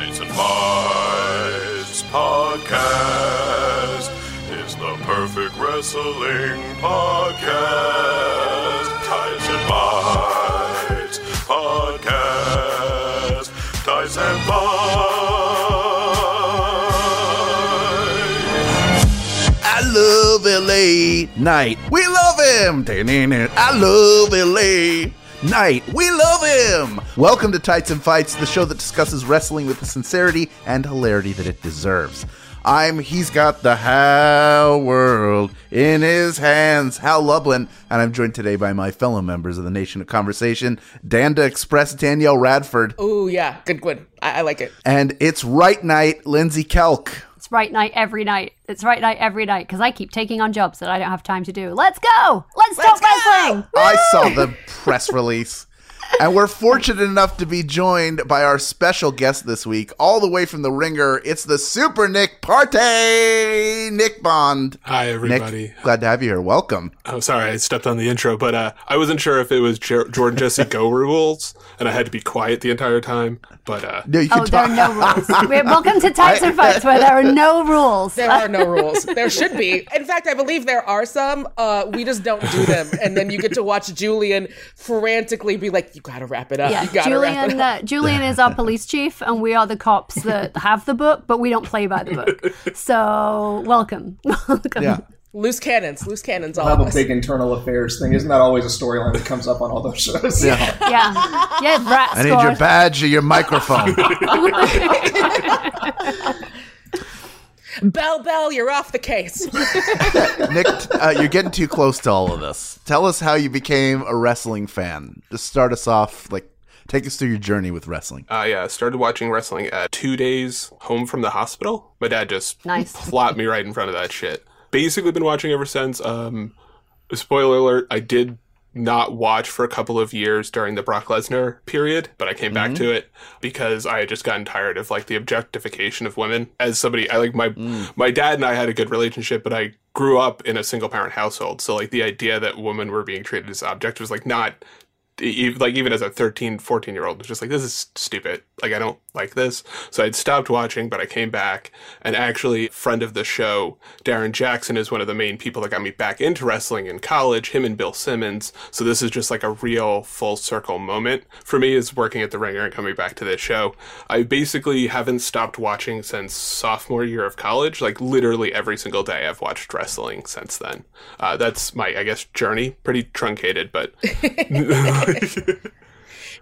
Tights and Fights podcast is the perfect wrestling podcast. Tights and Fights podcast. Tights and Fights. I love LA Knight. We love him. I love LA Knight. We love him. Welcome to Tights and Fights, the show that discusses wrestling with the sincerity and hilarity that it deserves. I'm He's Got the How World in his hands, Hal Lublin, and I'm joined today by my fellow members of the Nation of Conversation, Danda Express, Danielle Radford, Oh yeah, good, good. I, I like it. and it's Right Night, Lindsay Kelk. It's right night every night. It's right night every night because I keep taking on jobs that I don't have time to do. Let's go! Let's, talk wrestling! I saw the press release. And we're fortunate enough to be joined by our special guest this week, all the way from the ringer. It's the Super Nick Party, Nick Bond. Hi, everybody. Nick, glad to have you here. Welcome. Oh, sorry, I stepped on the intro, but uh, I wasn't sure if it was Jer- Jordan Jesse Go rules, and I had to be quiet the entire time. But uh, No, you can Oh, there are no rules. We're, welcome to Tights and Fights where there are no rules. There are no rules. There should be. In fact, I believe there are some. Uh, we just don't do them, and then you get to watch Julian frantically be like, "You gotta wrap it up. Yeah, you gotta wrap it Julian. up." Uh, Julian is our police chief, and we are the cops that have the book, but we don't play by the book. So, welcome, welcome. Yeah. Loose cannons, loose cannons. All have of a us. big internal affairs thing. Isn't that always a storyline that comes up on all those shows? Yeah. yeah, yeah. Rat I need your badge or your microphone. Bell, bell, you're off the case. Nick, uh, you're getting too close to all of this. Tell us how you became a wrestling fan. Just start us off, like, take us through your journey with wrestling. uh, yeah, I started watching wrestling at two days home from the hospital. My dad just Nice. flopped me right in front of that shit. Basically, been watching ever since. Um, spoiler alert: I did not watch for a couple of years during the Brock Lesnar period, but I came back to it because I had just gotten tired of like the objectification of women. As somebody, I like my my dad and I had a good relationship, but I grew up in a single parent household, so like the idea that women were being treated as objects was like not like even as a 13 14 year old was just like this is stupid like i don't like this. So i'd stopped watching but i came back. And actually friend of the show darren jackson is one of the main people that got me back into wrestling in college him and bill simmons. So this is just like a real full circle moment for me is working at the ringer and coming back to this show. I basically haven't stopped watching since sophomore year of college like literally every single day i've watched wrestling since then. Uh, that's my i guess journey. Pretty truncated but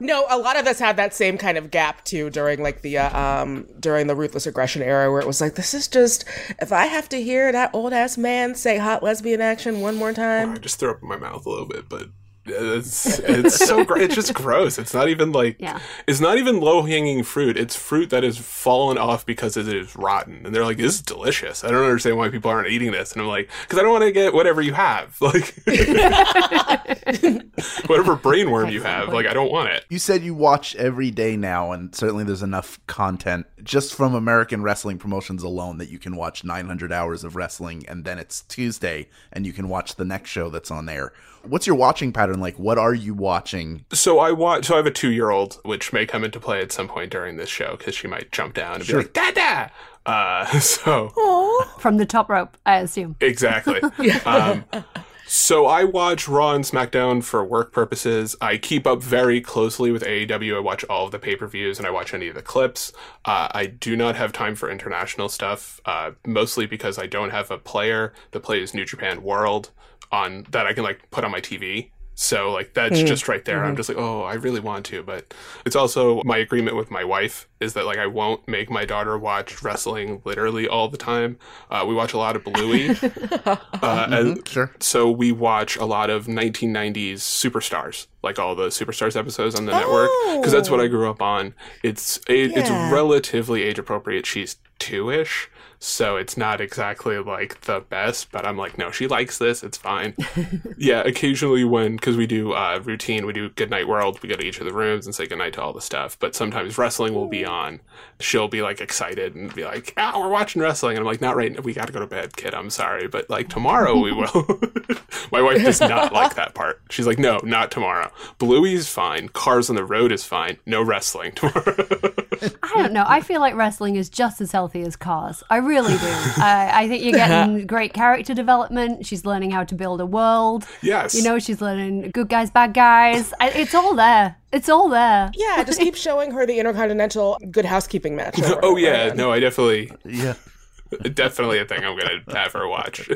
No, a lot of us had that same kind of gap too during like the uh, um during the ruthless aggression era, where it was like, this is just if I have to hear that old ass man say hot lesbian action one more time. I just throw up in my mouth a little bit, but it's it's so gr- it's just gross. It's not even like Yeah. it's not even low hanging fruit. It's fruit that has fallen off because it is rotten, and they're like, "This is delicious." I don't understand why people aren't eating this, and I'm like, because I don't want to get whatever you have, like whatever brainworm you have. Like I don't want it. You said you watch every day now, and certainly there's enough content just from American wrestling promotions alone that you can watch 900 hours of wrestling, and then it's Tuesday, and you can watch the next show that's on air. What's your watching pattern like? What are you watching? So I watch. So I have a two year old, which may come into play at some point during this show because she might jump down and Sure. be like, "Dada." Uh, so from the top rope, I assume. Exactly. um, so I watch Raw and SmackDown for work purposes. I keep up very closely with AEW. I watch all of the pay per views and I watch any of the clips. Uh, I do not have time for international stuff, uh, mostly because I don't have a player that plays New Japan World on that I can like put on my TV. So like that's just right there. I'm just like, oh, I really want to, but it's also my agreement with my wife is that like I won't make my daughter watch wrestling literally all the time. Uh, we watch a lot of Bluey, uh, and Sure. so we watch a lot of 1990s superstars, like all the superstars episodes on the network, because that's what I grew up on. It's a, it's relatively age appropriate. She's two ish, So it's not exactly like the best, but I'm like, no, she likes this. It's fine. yeah, occasionally when, because we do uh, routine, we do Good Night World, we go to each of the rooms and say goodnight to all the stuff. But sometimes wrestling will be on. She'll be like excited and be like, ah, we're watching wrestling. And I'm like, not right now. We got to go to bed, kid. I'm sorry. But like tomorrow we will. My wife does not like that part. She's like, no, not tomorrow. Bluey's fine. Cars on the road is fine. No wrestling tomorrow. I don't know. I feel like wrestling is just as healthy as cars. I really do. I, I think you're getting great character development. She's learning how to build a world. yes. You know, she's learning good guys, bad guys. I, it's all there. It's all there. Yeah, just keep showing her the Intercontinental Good Housekeeping match. oh yeah, no, I definitely, Yeah. definitely a thing I'm gonna have her watch.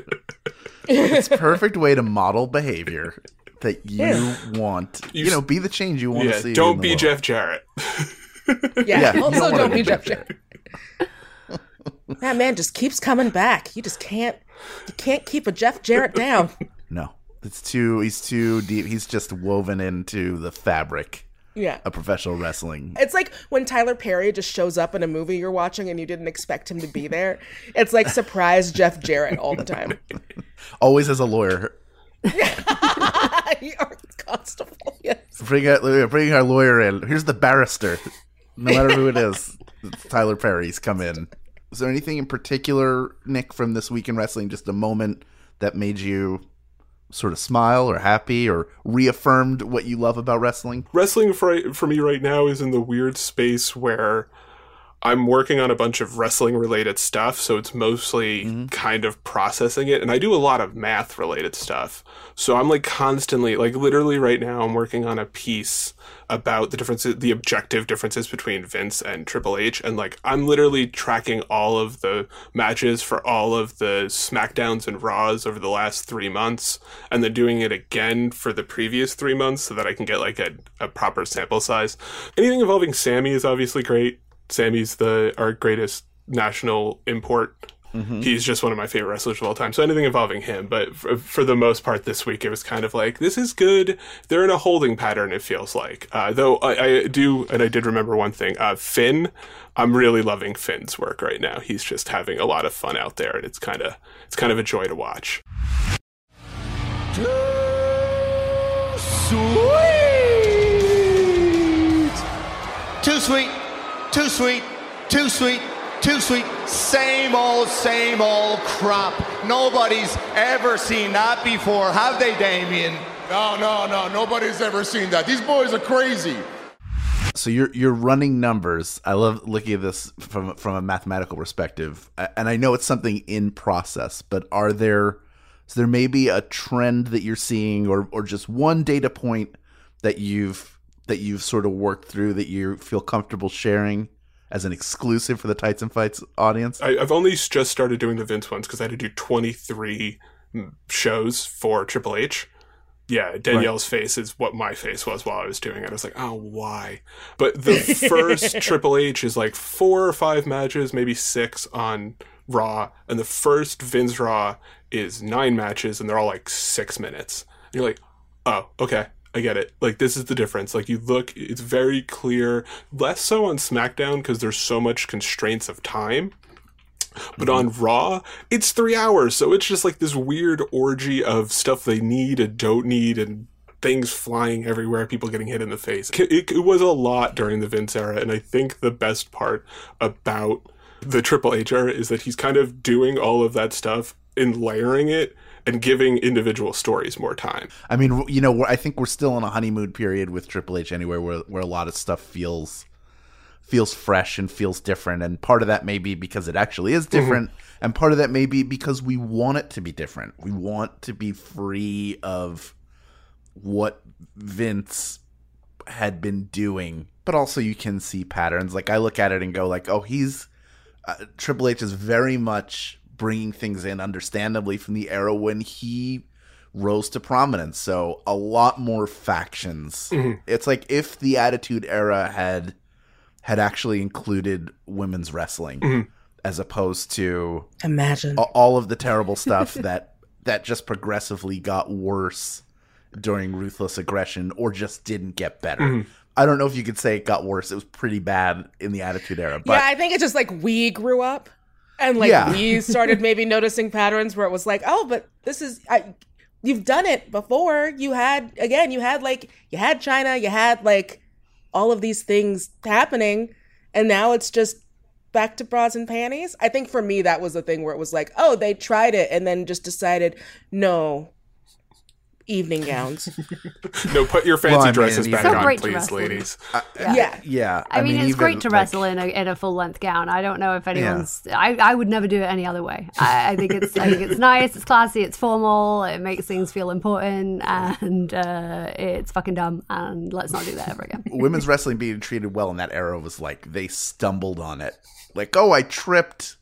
It's perfect way to model behavior that you want. You, You know, be the change you want to see. don't be world. Jeff Jarrett. Yeah. Yeah, also, don't don't, be be Jeff Jeff Jarrett. That man just keeps coming back. You just can't. You can't keep a Jeff Jarrett down. No, it's too. He's too deep. He's just woven into the fabric Yeah. of professional wrestling. It's like when Tyler Perry just shows up in a movie you're watching and you didn't expect him to be there. It's like surprise Jeff Jarrett all the time. Always as a lawyer. Or Constable. Yes. Bring, out, bring our lawyer in. Here's the barrister. No matter who it's Tyler Perry's come in. Was there anything in particular, Nick, from this week in wrestling? Just a moment that made you sort of smile or happy or reaffirmed what you love about wrestling? Wrestling for for me right now is in the weird space where I'm working on a bunch of wrestling related stuff, so it's mostly mm-hmm. kind of processing it. And I do a lot of math related stuff. So I'm like constantly, like literally right now, I'm working on a piece about the differences, the objective differences between Vince and Triple H. And like, I'm literally tracking all of the matches for all of the SmackDowns and Raws over the last three months, and then doing it again for the previous three months so that I can get like a, a proper sample size. Anything involving Sammy is obviously great. Sammy's the our greatest national import. He's just one of my favorite wrestlers of all time. So anything involving him, but for, for the most part this week, it was kind of like this is good. They're in a holding pattern. It feels like, uh, though I, I do, and I did remember one thing. Uh, Finn, I'm really loving Finn's work right now. He's just having a lot of fun out there, and it's kind of it's kind of a joy to watch. Too sweet, too sweet, too sweet, too sweet. Too sweet. Same old, same old crap. Nobody's ever seen that before, have they, Damien? No, no, no. Nobody's ever seen that. These boys are crazy. So you're you're running numbers. I love looking at this from from a mathematical perspective, and I know it's something in process. But are there is there maybe a trend that you're seeing, or or just one data point that you've that you've sort of worked through that you feel comfortable sharing as an exclusive for the Tights and Fights audience? I, I've only just started doing the Vince ones because I had to do 23 mm, shows for Triple H. Yeah, Danielle's face is what my face was while I was doing it. I was like, oh, why? But the first Triple H is like four or five matches, maybe six on Raw, and the first Vince Raw is nine matches, and they're all like six minutes. And you're like, oh, okay. I get it. Like this is the difference. Like you look, it's very clear. Less so on SmackDown because there's so much constraints of time. But mm-hmm. on Raw, it's three hours, so it's just like this weird orgy of stuff they need and don't need, and things flying everywhere, people getting hit in the face. It, it, it was a lot during the Vince era, and I think the best part about the Triple H era is that he's kind of doing all of that stuff and layering it and giving individual stories more time. I mean, you know, I think we're still in a honeymoon period with Triple H anywhere, where where a lot of stuff feels feels fresh and feels different, and part of that may be because it actually is different, and part of that may be because we want it to be different. We want to be free of what Vince had been doing, but also you can see patterns. Like I look at it and go, like, oh, he's uh, Triple H is very much bringing things in, understandably, from the era when he rose to prominence. So a lot more factions. Mm-hmm. It's like if the Attitude Era had had actually included women's wrestling, mm-hmm. as opposed to Imagine. a- all of the terrible stuff that that just progressively got worse during ruthless aggression or just didn't get better. Mm-hmm. I don't know if you could say it got worse. It was pretty bad in the Attitude Era, but yeah, I think it's just like we grew up and like Yeah. we started maybe noticing patterns where it was like, oh, but this is I, you've done it before. You had again, you had like you had Chyna, you had like all of these things happening, and now it's just back to bras and panties. I think for me that was the thing where it was like, oh, they tried it and then just decided, no, evening gowns. No, put your fancy Well, I mean, dresses back so on, great please, wrestle. ladies. yeah. Yeah, I, mean, it's great to like- wrestle in a in a full length gown. I don't know if anyone's. I, I would never do it any other way. I, I think it's I think it's nice, it's classy, it's formal, it makes things feel important, and uh, it's fucking dumb. And let's not do that ever again. women's wrestling being treated well in that era was like they stumbled on it. Like, oh, I tripped,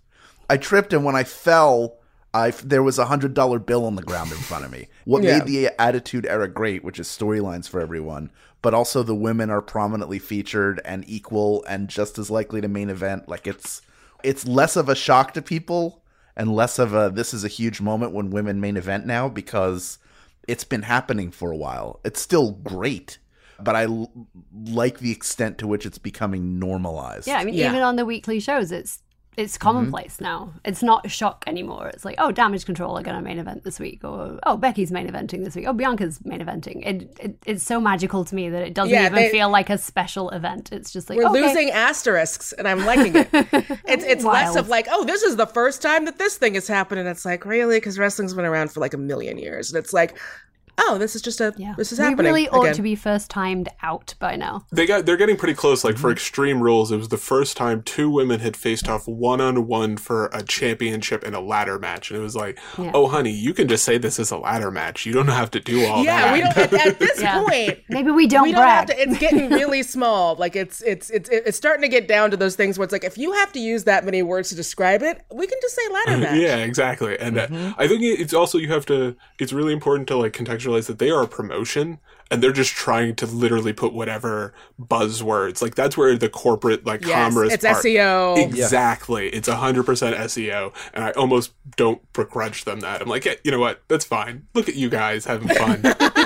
I tripped, and when I fell, I there was a hundred dollar bill on the ground in front of me. What Yeah. made the Attitude Era great, which is storylines for everyone, but also the women are prominently featured and equal and just as likely to main event. Like it's it's less of a shock to people and less of a this is a huge moment when women main event now because it's been happening for a while. It's still great, but I l- like the extent to which it's becoming normalized. Yeah, I mean, Yeah. even on the weekly shows, it's it's Mm-hmm. commonplace now. It's not a shock anymore. It's like, oh, Damage Control are going to main event this week, or oh, Becky's main eventing this week, oh, Bianca's main eventing. It, it it's so magical to me that it doesn't Yeah, even they- feel like a special event. It's just like We're okay. losing asterisks, and I'm liking it. It's it's less of like, oh, this is the first time that this thing has happened, and it's like, really, because wrestling's been around for like a million years, and it's like, oh, this is just a Yeah, this is we happening. really ought again. to be first timed out by now. They got they're getting pretty close. Like Mm-hmm. for Extreme Rules, it was the first time two women had faced off one on one for a championship in a ladder match, and it was like, Yeah. oh honey, you can just say this is a ladder match. You don't have to do all Yeah, that. Yeah, we don't at, at this Yeah. point. Maybe we don't we don't brag. have to. It's getting really small. Like it's it's it's it's starting to get down to those things where it's like if you have to use that many words to describe it, we can just say ladder match. Yeah, exactly. And uh, I think it's also you have to. It's really important to like contextualize that they are a promotion, and they're just trying to literally put whatever buzzwords. Like that's where the corporate like Yes, commerce. it's part- SEO. Exactly. It's hundred percent SEO, and I almost don't begrudge them that. I'm like, yeah, you know what? That's fine. Look at you guys having fun.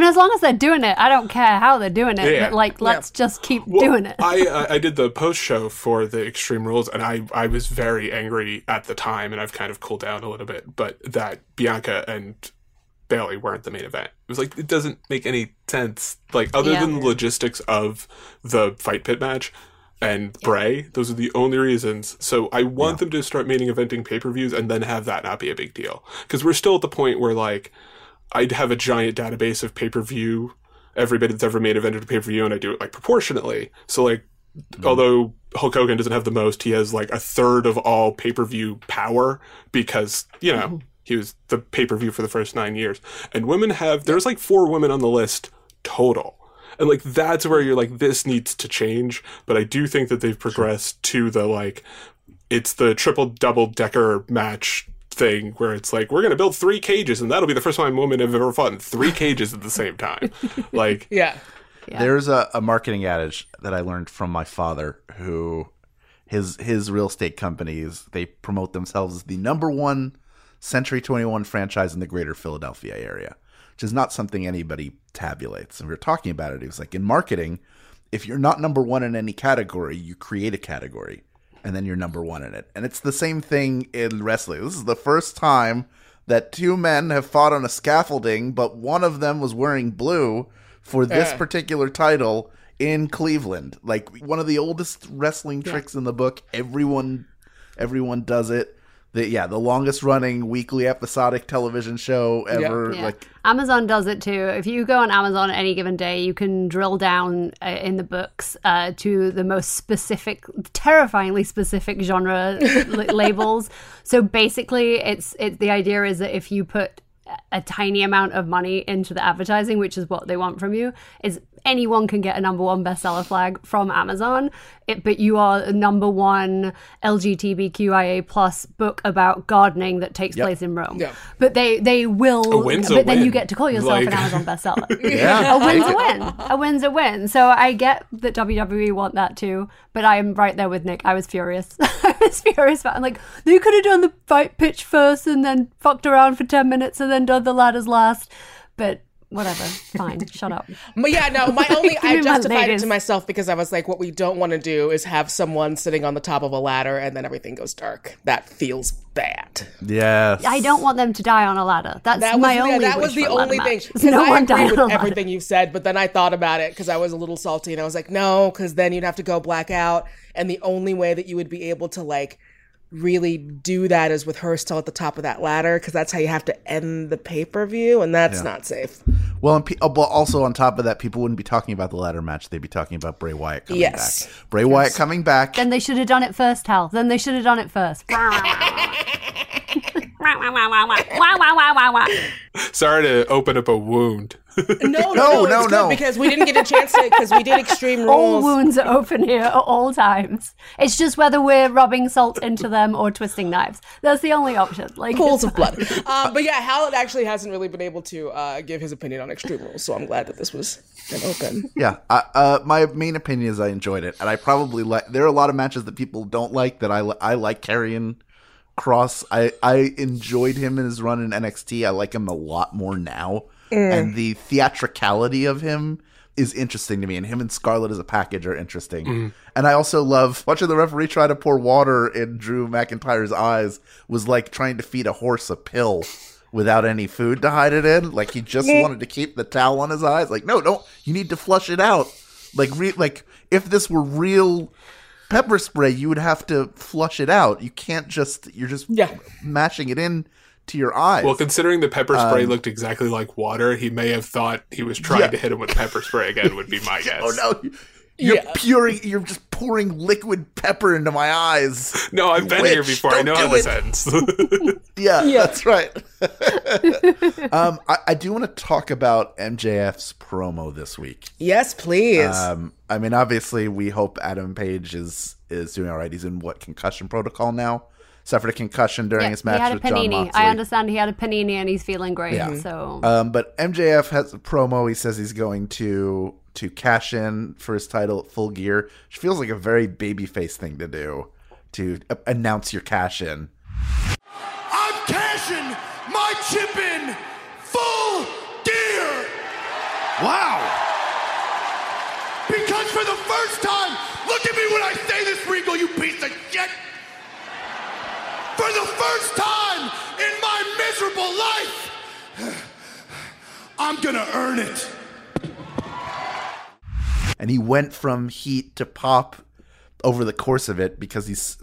I mean, as long as they're doing it, I don't care how they're doing it. Yeah. But like, let's just keep Well, doing it. I I I did the post show for the Extreme Rules, and I I was very angry at the time, and I've kind of cooled down a little bit. But that Bianca and Bayley weren't the main event. It was like it doesn't make any sense. Like other Yeah. than the logistics of the fight pit match. And Bray, those are the only reasons. So I want them to start main eventing pay per views and then have that not be a big deal. Because we're still at the point where like I'd have a giant database of pay per view, everybody that's ever made a evented a pay per view, and I do it like proportionately. So like, mm-hmm. although Hulk Hogan doesn't have the most, he has like a third of all pay per view power because you know mm-hmm. he was the pay per view for the first nine years. And women have there's like four women on the list total. And like that's where you're like this needs to change, but I do think that they've progressed to the like it's the triple double decker match thing where it's like we're gonna build three cages and that'll be the first time women have ever fought in three cages at the same time. Like Yeah. There's a, a marketing adage that I learned from my father, who his his real estate companies they promote themselves as the number one Century 21 franchise in the greater Philadelphia area, which is not something anybody tabulates. And we were talking about it. He was like, in marketing, if you're not number one in any category, you create a category and then you're number one in it. And it's the same thing in wrestling. This is the first time that two men have fought on a scaffolding, but one of them was wearing blue for this particular title in Cleveland. Like one of the oldest wrestling tricks in the book. Everyone everyone does it. The, yeah, the longest running weekly episodic television show ever. Yeah. Like Amazon does it too. If you go on Amazon any given day, you can drill down uh, in the books uh, to the most specific, terrifyingly specific genre l- labels. So basically, it's it. The idea is that if you put a tiny amount of money into the advertising, which is what they want from you, is anyone can get a number one bestseller flag from Amazon. It, but you are a number one LGBTQIA plus book about gardening that takes place in Rome. Yeah. But they they will. A win's a but then you get to call yourself an Amazon bestseller. Yeah. a win's a win. A win's a win. So I get that WWE want that too, but I'm right there with Nick. I was furious. I was furious about. I'm like, they could have done the fight pitch first and then fucked around for ten minutes and then done the ladders last. But whatever. Fine. Shut up. But yeah, no, my only I justified it to myself because I was like, what we don't want to do is have someone sitting on the top of a ladder and then everything goes dark. That feels bad. Yes. I don't want them to die on a ladder. That's That was my yeah, only. that was the for a ladder only thing. No I one agree die on with everything you said, but then I thought about it because I was a little salty and I was like, no, because then you'd have to go black out, and the only way that you would be able to like really do that is with her still at the top of that ladder because that's how you have to end the pay per view, and that's not safe. Well, and pe- oh, but also on top of that, people wouldn't be talking about the ladder match. They'd be talking about Bray Wyatt coming Yes. back. Bray Wyatt coming back. Then they should have done it first, Hal. Then they should have done it first. Sorry to open up a wound. No, no, No, no, no, good no. because we didn't get a chance to because we did extreme rules. all wounds are open here at all times. It's just whether we're rubbing salt into them or twisting knives. That's the only option. Like pools of blood. um, but yeah, Howard actually hasn't really been able to uh, give his opinion on Extreme Rules, so I'm glad that this was an open. Yeah, I, uh, my main opinion is I enjoyed it, and I probably like. There are a lot of matches that people don't like that I li- I like Karrion Kross. I I enjoyed him in his run in NXT. I like him a lot more now, and eh. the theatricality of him is interesting to me. And him and Scarlett as a package are interesting. Mm-hmm. And I also love watching the referee try to pour water in Drew McIntyre's eyes. Was like trying to feed a horse a pill. Without any food to hide it in, like he just wanted to keep the towel on his eyes. Like, no, don't. You need to flush it out. Like, re- like if this were real pepper spray, you would have to flush it out. You can't just you're just Yeah. mashing it in to your eyes. Well, considering the pepper spray looked exactly like water, he may have thought he was trying Yeah. to hit him with pepper spray again. Would be my guess. oh no, you're Yeah. pouring, you're just pouring liquid pepper into my eyes. No, I've been here before. I don't know how do this it. ends. Yeah, that's right. um, I, I do want to talk about MJF's promo this week. Yes, please. Um, I mean, obviously, we hope Adam Page is is doing all right. He's in what concussion protocol now? Suffered a concussion during Yeah, his he match had a with John panini. Moxley. I understand he had a panini and he's feeling great. Yeah. So Um, but MJF has a promo. He says he's going to to cash in for his title at Full Gear, which feels like a very babyface thing to do to a- announce your cash in. I'm cashing my chip in full gear. Wow. Because for the first time, look at me when I say this, Regal, you piece of shit. For the first time in my miserable life, I'm gonna earn it. and he went from heat to pop over the course of it because he's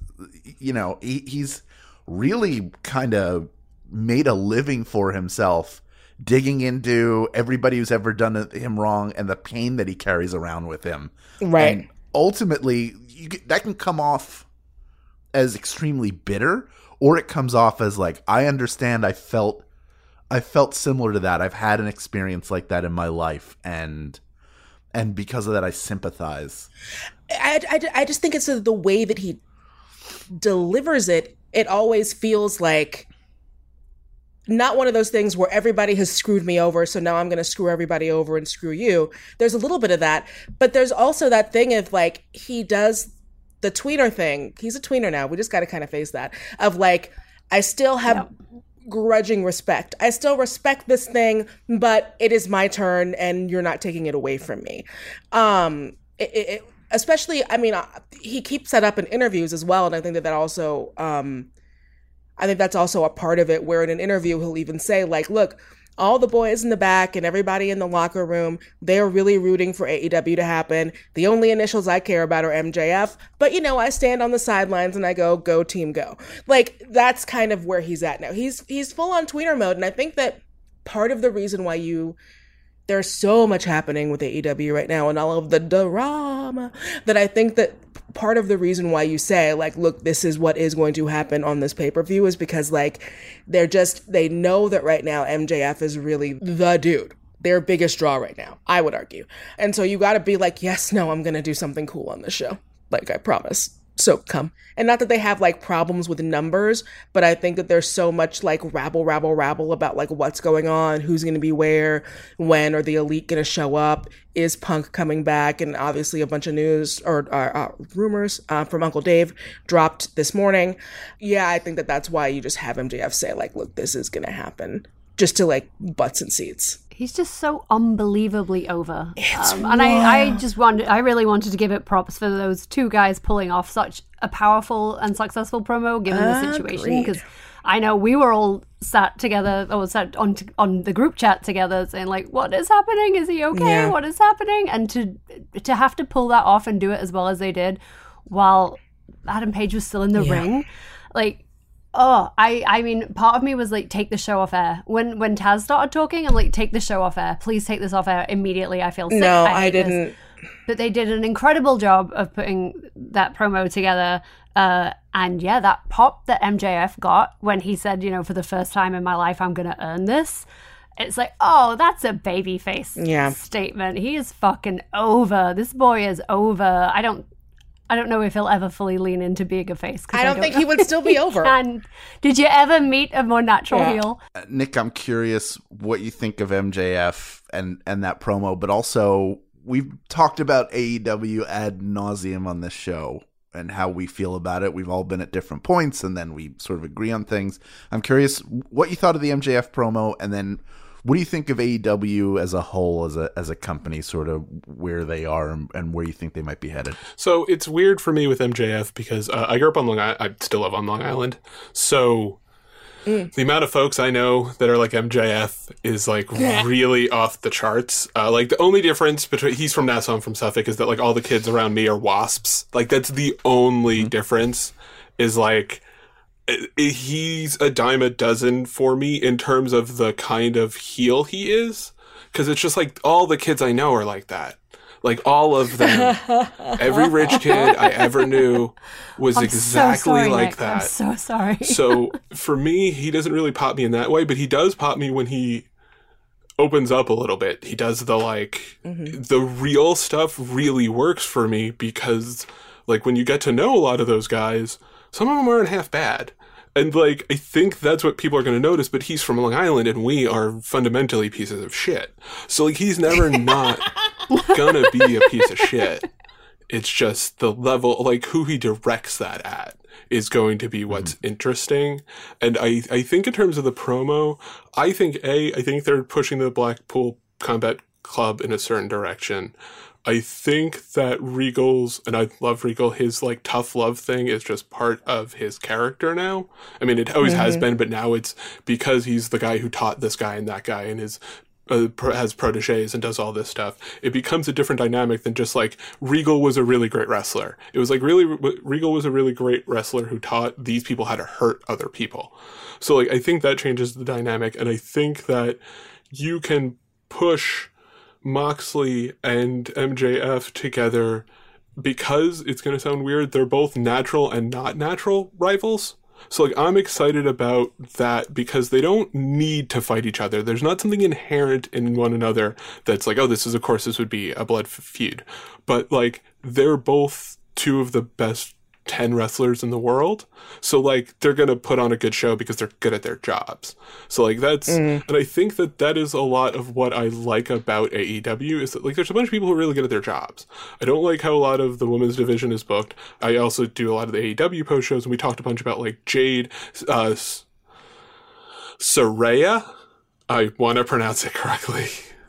you know he, he's really kind of made a living for himself digging into everybody who's ever done him wrong and the pain that he carries around with him Right. and ultimately you, that can come off as extremely bitter or it comes off as like i understand i felt i felt similar to that i've had an experience like that in my life and and because of that i sympathize I, I, I just think it's the way that he delivers it. It always feels like not one of those things where everybody has screwed me over, so now I'm going to screw everybody over and screw you. There's a little bit of that, but there's also that thing of like he does the tweener thing. He's a tweener now. We just got to kind of face that of like I still have grudging respect. I still respect this thing, but it is my turn, and you're not taking it away from me. Um, it, it, it- especially, I mean, uh, he keeps that up in interviews as well, and I think that that also, um, I think that's also a part of it. Where in an interview he'll even say like, "Look." All the boys in the back and everybody in the locker room, they're really rooting for AEW to happen. The only initials I care about are MJF, but you know, I stand on the sidelines and I go, go team go. Like that's kind of where he's at now. He's he's full on tweener mode and I think that part of the reason why you there's so much happening with AEW right now and all of the drama that I think that part of the reason why you say like look this is what is going to happen on this pay-per-view is because like they're just they know that right now MJF is really the dude. Their biggest draw right now I would argue. And so you got to be like yes no I'm going to do something cool on this show. Like I promise so come. And not that they have like problems with numbers but i think that there's so much like rabble rabble rabble about like what's going on who's going to be where when are the elite going to show up is punk coming back? And obviously a bunch of news or uh, uh, rumors uh, from uncle dave dropped this morning. Yeah i think that that's why you just have mjf say like look this is going to happen just to like butts and seats He's just so unbelievably over. Um, and I, I just wanted, I really wanted to give it props for those two guys pulling off such a powerful and successful promo given the situation. Because I know we were all sat together or sat on t- on the group chat together saying like, "What is happening? Is he okay? Yeah. What is happening?" And to to have to pull that off and do it as well as they did, while Adam Page was still in the ring, like oh i i mean part of me was like take the show off air. When when taz started talking i'm like take the show off air. Please take this off air immediately. I feel sick. No, I this." didn't. but they did an incredible job of putting that promo together. Uh and yeah that pop that mjf got when he said you know for the first time in my life i'm gonna earn this. It's like oh that's a baby face Yeah. statement. He is fucking over. This boy is over. I don't I don't know if he'll ever fully lean into being a face. I don't think know he would still be over. and did you ever meet a more natural Yeah. heel? Uh, Nick, I'm curious what you think of MJF and and that promo, but also we've talked about AEW ad nauseum on this show and how we feel about it. We've all been at different points, and then we sort of agree on things. I'm curious what you thought of the MJF promo, and then what do you think of AEW as a whole, as a as a company, sort of where they are and, and where you think they might be headed. So it's weird for me with MJF because uh, I grew up on Long Island. I still live on Long Island. So the amount of folks I know that are like MJF is like really off the charts. Uh, like the only difference between he's from Nassau, I'm from Suffolk, is that like all the kids around me are wasps. Like that's the only difference. Is like i- i- Uh, he's a dime a dozen for me in terms of the kind of heel he is. Because it's just like all the kids I know are like that. Like all of them, every rich kid I ever knew was I'm exactly so sorry, like Nick. that. I'm so sorry. so for me, he doesn't really pop me in that way, but he does pop me when he opens up a little bit. He does the like mm-hmm. the real stuff really works for me because like when you get to know a lot of those guys, some of them aren't half bad. And like I think that's what people are going to notice, but he's from Long Island and we are fundamentally pieces of shit. So like he's never not gonna be a piece of shit. It's just the level, like who he directs that at is going to be hmm. what's interesting. And I, I think in terms of the promo, I think A, I think they're pushing the Blackpool Combat Club in a certain direction. I think that Regal's, and I love Regal, his like tough love thing is just part of his character now. I mean, it always has been, but now it's because he's the guy who taught this guy and that guy and his uh, pro- has proteges and does all this stuff. It becomes a different dynamic than just like Regal was a really great wrestler. It was like really Regal was a really great wrestler who taught these people how to hurt other people. So like I think that changes the dynamic, and I think that you can push Moxley and MJF together because it's going to sound weird. They're both natural and not natural rivals. So like I'm excited about that because they don't need to fight each other. There's not something inherent in one another that's like, oh, this is of course this would be a blood feud. But like they're both two of the best 10 wrestlers in the world. So like they're going to put on a good show because they're good at their jobs. So like that's and I think that that is a lot of what I like about AEW is that like there's a bunch of people who are really good at their jobs. I don't like how a lot of the women's division is booked. I also do a lot of the AEW post shows and we talked a bunch about like Jade uh S- Saraya. I want to pronounce it correctly.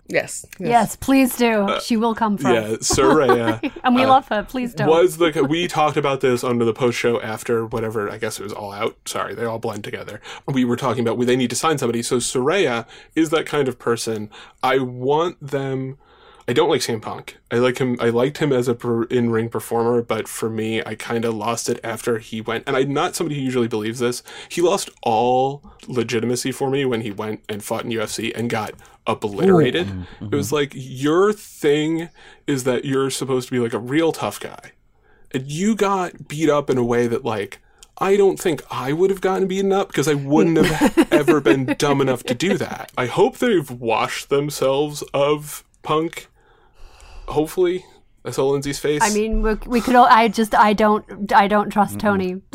Yes. yes, please do. she will come from. Uh, Yeah, Saraya. and we love her. Please don't. was the we talked about this under the post show after whatever I guess it was all out. Sorry, they all blend together. We were talking about they need to sign somebody. So Saraya is that kind of person. I want them. I don't like CM Punk. I like him. I liked him as a per, in-ring performer, but for me, I kind of lost it after he went. And I'm not somebody who usually believes this. He lost all legitimacy for me when he went and fought in UFC and got obliterated. Mm-hmm. It was like your thing is that you're supposed to be like a real tough guy and you got beat up in a way that like I don't think I would have gotten beaten up because I wouldn't have ever been dumb enough to do that. I hope they've washed themselves of punk. Hopefully, I saw Lindsay's face. I mean, we, we could. All, I just, I don't, I don't trust Tony.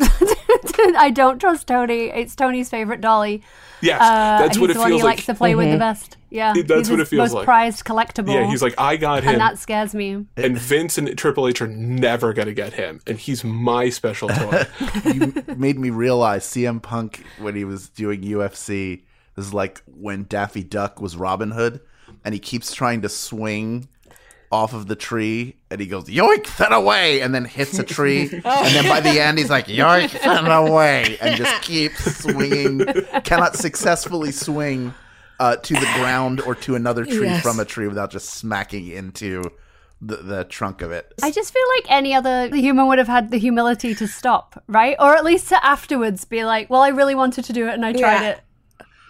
I don't trust Tony. It's Tony's favorite dolly. yes, Uh, that's he's what it the one feels he like. likes to play with the best. Yeah, That's he's what his it feels most like. prized collectible. yeah, he's like, I got him, and that scares me. and Vince and Triple H are never gonna get him, and he's my special toy. you made me realize CM Punk when he was doing UFC This is like when Daffy Duck was Robin Hood. and he keeps trying to swing off of the tree and he goes yoink that away and then hits a tree and then by the end he's like yoink that away and just keeps swinging cannot successfully swing uh, to the ground or to another tree Yes. from a tree without just smacking into the, the trunk of it I just feel like any other human would have had the humility to stop, right? Or at least to afterwards be like, "Well, I really wanted to do it, and I tried Yeah. it,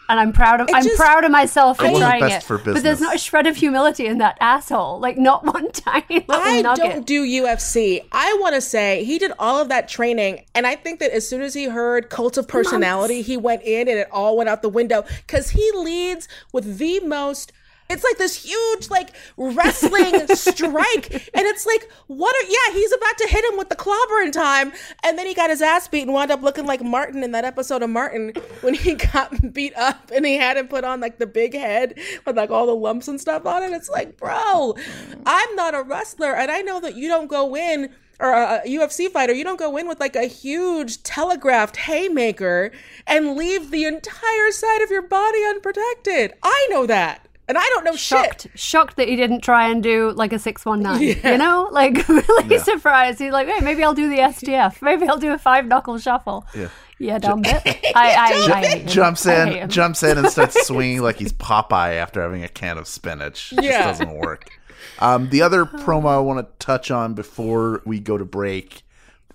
and I'm proud of. it I'm just- proud of myself for It wasn't trying best it." for But there's not a shred of humility in that asshole. Like not one tiny little I nugget. don't do UFC. I want to say he did all of that training, and I think that as soon as he heard cult of personality, he went in and it all went out the window because he leads with the most. It's like this huge like wrestling strike, and it's like what? Are, yeah, he's about to hit him with the clobber in time, and then he got his ass beat and wound up looking like Martin in that episode of Martin when he got beat up and he had him put on like the big head with like all the lumps and stuff on it. It's like, bro, I'm not a wrestler, and I know that you don't go in or a a UFC fighter, you don't go in with like a huge telegraphed haymaker and leave the entire side of your body unprotected. I know that. And I don't know shocked, shit. shocked that he didn't try and do like a six one nine. You know, like really surprised. He's like, hey, maybe I'll do the STF. Maybe I'll do a five knuckle shuffle. Yeah, yeah, dumb bit. I, I, I, hate jumps in him. jumps in and starts swinging like he's Popeye after having a can of spinach. It Yeah. just doesn't work. Um, the other promo I want to touch on before we go to break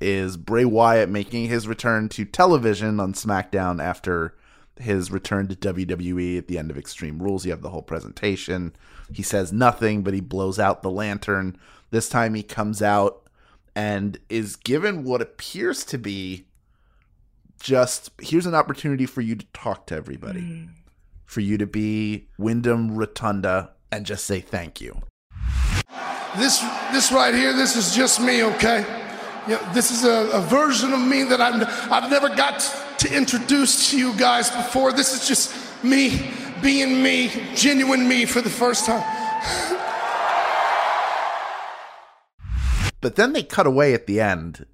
is Bray Wyatt making his return to television on SmackDown after his return to WWE at the end of Extreme Rules. You have the whole presentation. He says nothing, but he blows out the lantern. This time he comes out and is given what appears to be just here's an opportunity for you to talk to everybody, hmm. for you to be Wyndham Rotunda and just say thank you. This, this right here, this is just me, okay? Yeah, this is a, a version of me that I've, I've never got to introduce to you guys before. This is just me being me, genuine me for the first time. But then they cut away at the end,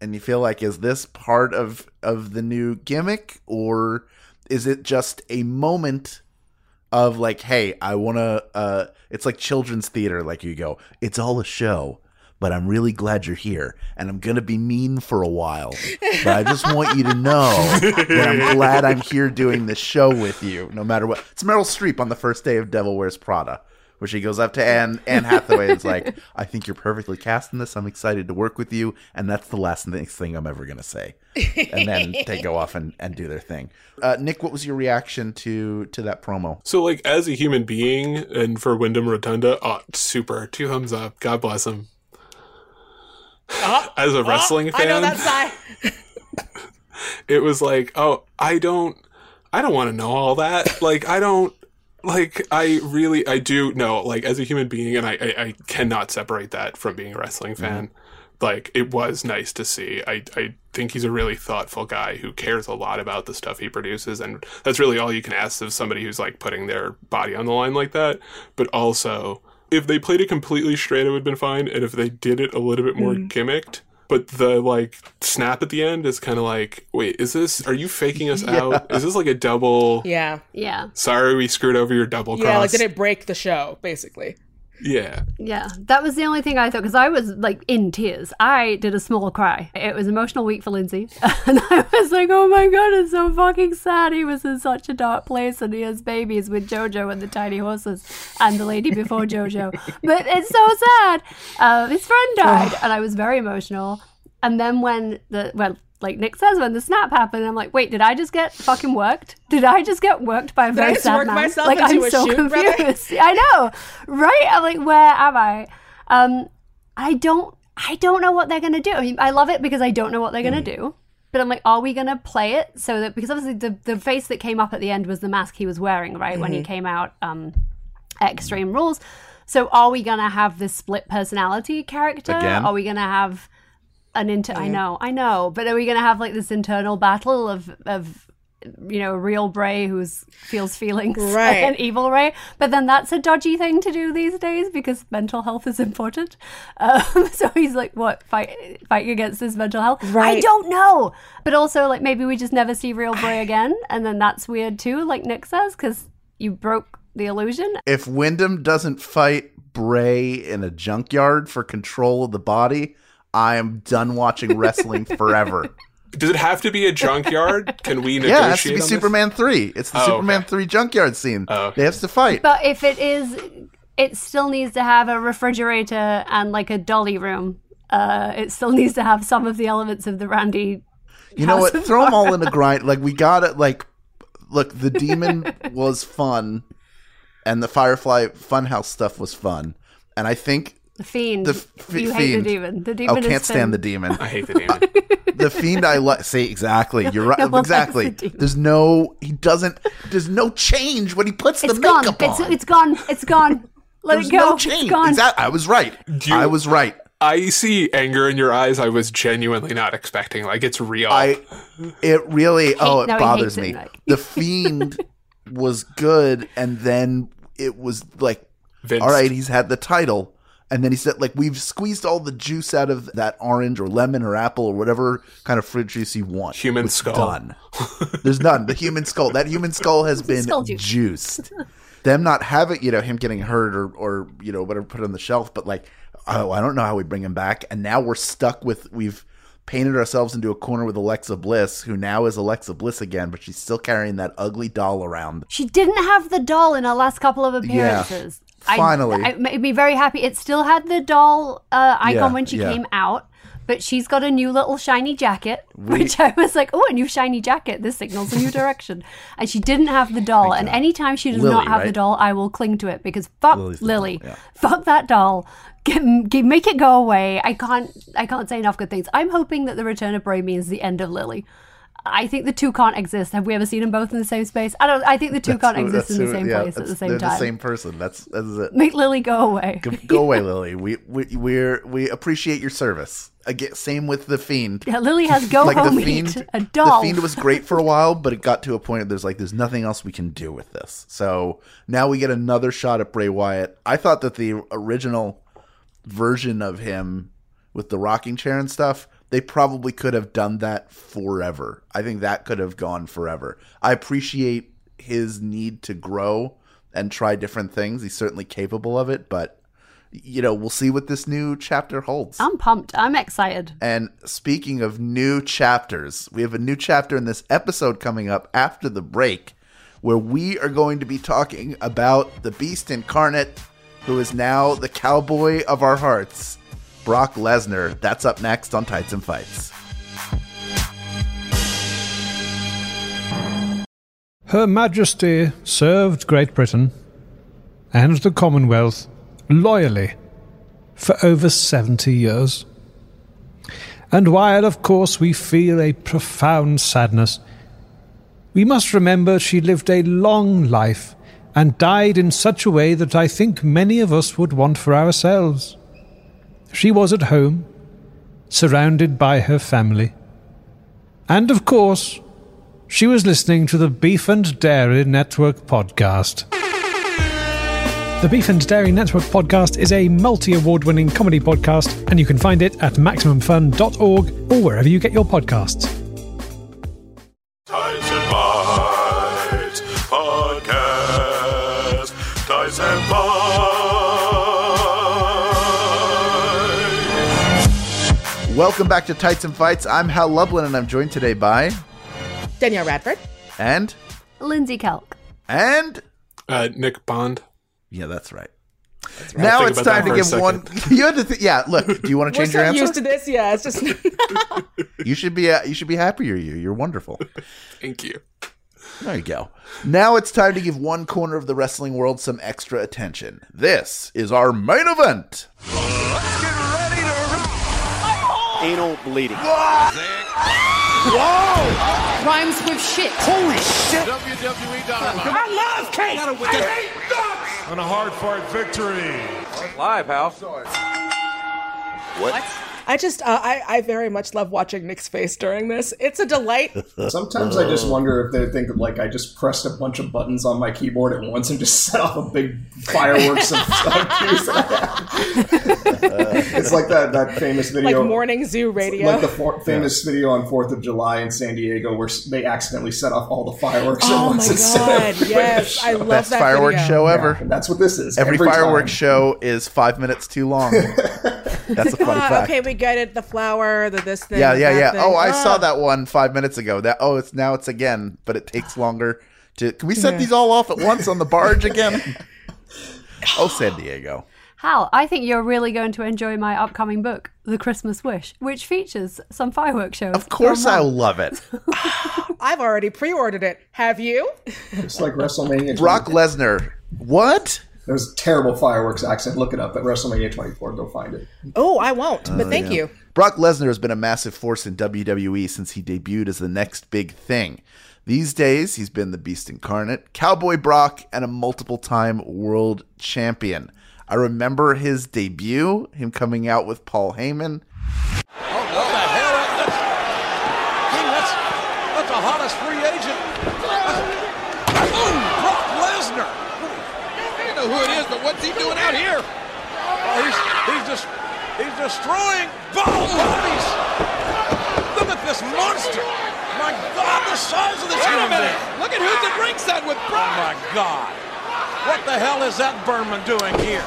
and you feel like, is this part of of the new gimmick, or is it just a moment of like, hey, I want to? Uh, it's like children's theater. Like you go, it's all a show. But I'm really glad you're here, and I'm gonna be mean for a while. But I just want you to know that I'm glad I'm here doing this show with you, no matter what. It's Meryl Streep on the first day of Devil Wears Prada, where she goes up to Anne Anne Hathaway and is like, "I think you're perfectly cast in this. I'm excited to work with you, and that's the last thing I'm ever gonna say." And then they go off and, and do their thing. Uh, Nick, what was your reaction to to that promo? So, like, as a human being, and for Wyndham Rotunda, oh, super. Two thumbs up. God bless him. Uh-huh. as a uh-huh. wrestling fan, I know that sigh. it was like, oh, I don't, I don't want to know all that. Like, I don't, like, I really, I do know, like, as a human being, and I, I, I cannot separate that from being a wrestling mm-hmm. fan. Like, it was nice to see. I, I think he's a really thoughtful guy who cares a lot about the stuff he produces, and that's really all you can ask of somebody who's like putting their body on the line like that. But also, if they played it completely straight, it would have been fine, and if they did it a little bit more mm. gimmicked. But the like snap at the end is kind of like, wait, is this? Are you faking us out? Is this like a double? Yeah. Yeah, Sorry, we screwed over your double cross. Yeah, like did it break the show, basically? Yeah, yeah. That was the only thing I thought because I was like in tears. I did a small cry. It was emotional week for Lindsay, and I was like, "Oh my god, it's so fucking sad. He was in such a dark place, and he has babies with Jojo and the tiny horses and the lady before Jojo. But it's so sad. Uh, his friend died, and I was very emotional. And then when the well, like Nick says, when the snap happened, I'm like, wait, did I just get fucking worked? Did I just get worked by a very just sad man? myself like I'm so shoot, confused. I know, right? I'm like, where am I? Um, I don't, I don't know what they're gonna do. I mean, I love it because I don't know what they're gonna do. But I'm like, are we gonna play it so that because obviously the the face that came up at the end was the mask he was wearing, right, when he came out um, at Extreme Rules. So are we gonna have this split personality character? Again? Are we gonna have an inter? I know, I know, but are we gonna have like this internal battle of of you know, real Bray who's feels feelings Right. and evil Ray. But then that's a dodgy thing to do these days because mental health is important. Um, so he's like, what fight fighting against his mental health? I don't know. But also, like maybe we just never see real Bray again, and then that's weird too, like Nick says, because you broke the illusion. If Wyndham doesn't fight Bray in a junkyard for control of the body, I am done watching wrestling forever. Does it have to be a junkyard? Can we negotiate? Yeah, it has to be on this? Superman 3. It's the Oh, Superman okay. 3 junkyard scene. Oh, okay. They have to fight. But if it is, it still needs to have a refrigerator and like a dolly room. Uh, it still needs to have some of the elements of the Randy. You know what? Throw them all in a grind. Like we got it. Like, look, the demon was fun, and the Firefly Funhouse stuff was fun, and I think The fiend. The f- you hate Fiend. the demon. The oh, demon is can't stand the demon. I hate the demon. the fiend I like. See exactly. You're right. No one exactly. the. There's no. He doesn't. There's no change when he puts It's the gone. makeup It's on. it's gone. It's gone. Let There's it go. no change. It's gone. Exactly. I was right. you- I was right. I see anger in your eyes. I was genuinely not expecting. Like it's real. I. It really. oh, it no, bothers hates it, me. like- the fiend was good, and then it was like Vince. all right, he's had the title. And then he said, like, we've squeezed all the juice out of that orange or lemon or apple or whatever kind of fruit juice you want. Human It's skull. Done. There's none. The human skull. That human skull has been skull juice. juiced. Them not having, you know, him getting hurt or, or, you know, whatever put on the shelf, but like, oh, I don't know how we bring him back. And now we're stuck with, we've painted ourselves into a corner with Alexa Bliss, who now is Alexa Bliss again, but she's still carrying that ugly doll around. She didn't have the doll in her last couple of appearances. I- Finally. I, it made me very happy. It still had the doll uh, icon Yeah, when she yeah. came out, but she's got a new little shiny jacket, which I was like, oh, a new shiny jacket. This signals a new direction. and she didn't have the doll. And anytime she does Lily, not have the doll, I will cling to it because fuck Lily's Lily, doll, yeah. fuck that doll. Get, get- make it go away. I can't. I can't say enough good things. I'm hoping that the return of Bray means the end of Lily. I think the two can't exist. Have we ever seen them both in the same space? I don't. I think the two can't Who- exist in that's the who- same yeah, place at the same they're time. the same person. That's that's it. Make Lily go away. Go, go away, Lily. We we we're, we appreciate your service. Again, same with the fiend. Yeah, Lily has go like home the eat fiend, a doll. the fiend was great for a while, but it got to a point. Where there's like, there's nothing else we can do with this. So now we get another shot at Bray Wyatt. I thought that the original version of him with the rocking chair and stuff, they probably could have done that forever. I think that could have gone forever. I appreciate his need to grow and try different things. He's certainly capable of it, but you know, we'll see what this new chapter holds. I'm pumped. I'm excited. And speaking of new chapters, we have a new chapter in this episode coming up after the break where we are going to be talking about the beast incarnate who is now the cowboy of our hearts, Brock Lesnar. That's up next on Tights and Fights. Her Majesty served Great Britain and the Commonwealth loyally for over 70 years. And while, of course, we feel a profound sadness, we must remember she lived a long life and died in such a way that I think many of us would want for ourselves. She was at home, surrounded by her family. And of course, she was listening to the Beef and Dairy Network podcast. The Beef and Dairy Network podcast is a multi award winning comedy podcast, and you can find it at MaximumFun.org or wherever you get your podcasts. Welcome back to Tights and Fights. I'm Hal Lublin and I'm joined today by Danielle Radford. and Lindsey Kelk. and Uh, Nick Bond. yeah, that's right. Now it's time to give one. You had to think. Yeah, look. Do you want to We're change so your answer? used to this. Yeah, it's just You should be. Uh, you should be happier. You. You're wonderful. Thank you. There you go. Now it's time to give one corner of the wrestling world some extra attention. This is our main event. Anal bleeding. Whoa! Rhymes with shit. And a hard fought victory. Live, pal. I just uh, I I very much love watching Nick's face during this. It's a delight. Sometimes I just wonder if they think that, like I just pressed a bunch of buttons on my keyboard at once and just set off a big fireworks of of cues that I have. it's like that that famous like video. morning zoo radio. like the for- famous video on Fourth of July in San Diego where they accidentally set off all the fireworks. at oh once my of god! Yes, I show. love Best that fireworks video. show ever. And that's what this is. Every, time. fireworks show is five minutes too long. That's a fun Ah, fact. okay, we get it. The flower, the this thing. yeah, yeah, yeah. thing. Oh, I saw Ah. that one five minutes ago. That oh, it's now it's again, but it takes longer. To can we set these all off at once on the barge again? oh, San Diego. Hal, I think you're really going to enjoy my upcoming book, The Christmas Wish, which features some fireworks shows. Of course, I'll love it. I've already pre-ordered it. Have you? It's like WrestleMania. Brock Lesnar. What? There's a terrible fireworks accent. Look it up at WrestleMania 24. Go find it. Oh, I won't. But oh, thank you. Brock Lesnar has been a massive force in WWE since he debuted as the next big thing. These days, he's been the Beast incarnate, Cowboy Brock, and a multiple time world champion. I remember his debut, him coming out with Paul Heyman. Oh, what the hell? That's, King, that's, that's the hottest free agent. Boom! Brock Lesnar. You know who it is, but what's he doing out here? Oh, he's, he's just, he's destroying both bodies. Look at this monster. My God, the size of this Wait a minute. Look at who's at ringside with Brock. Oh, my God. What the hell is that Berman doing here?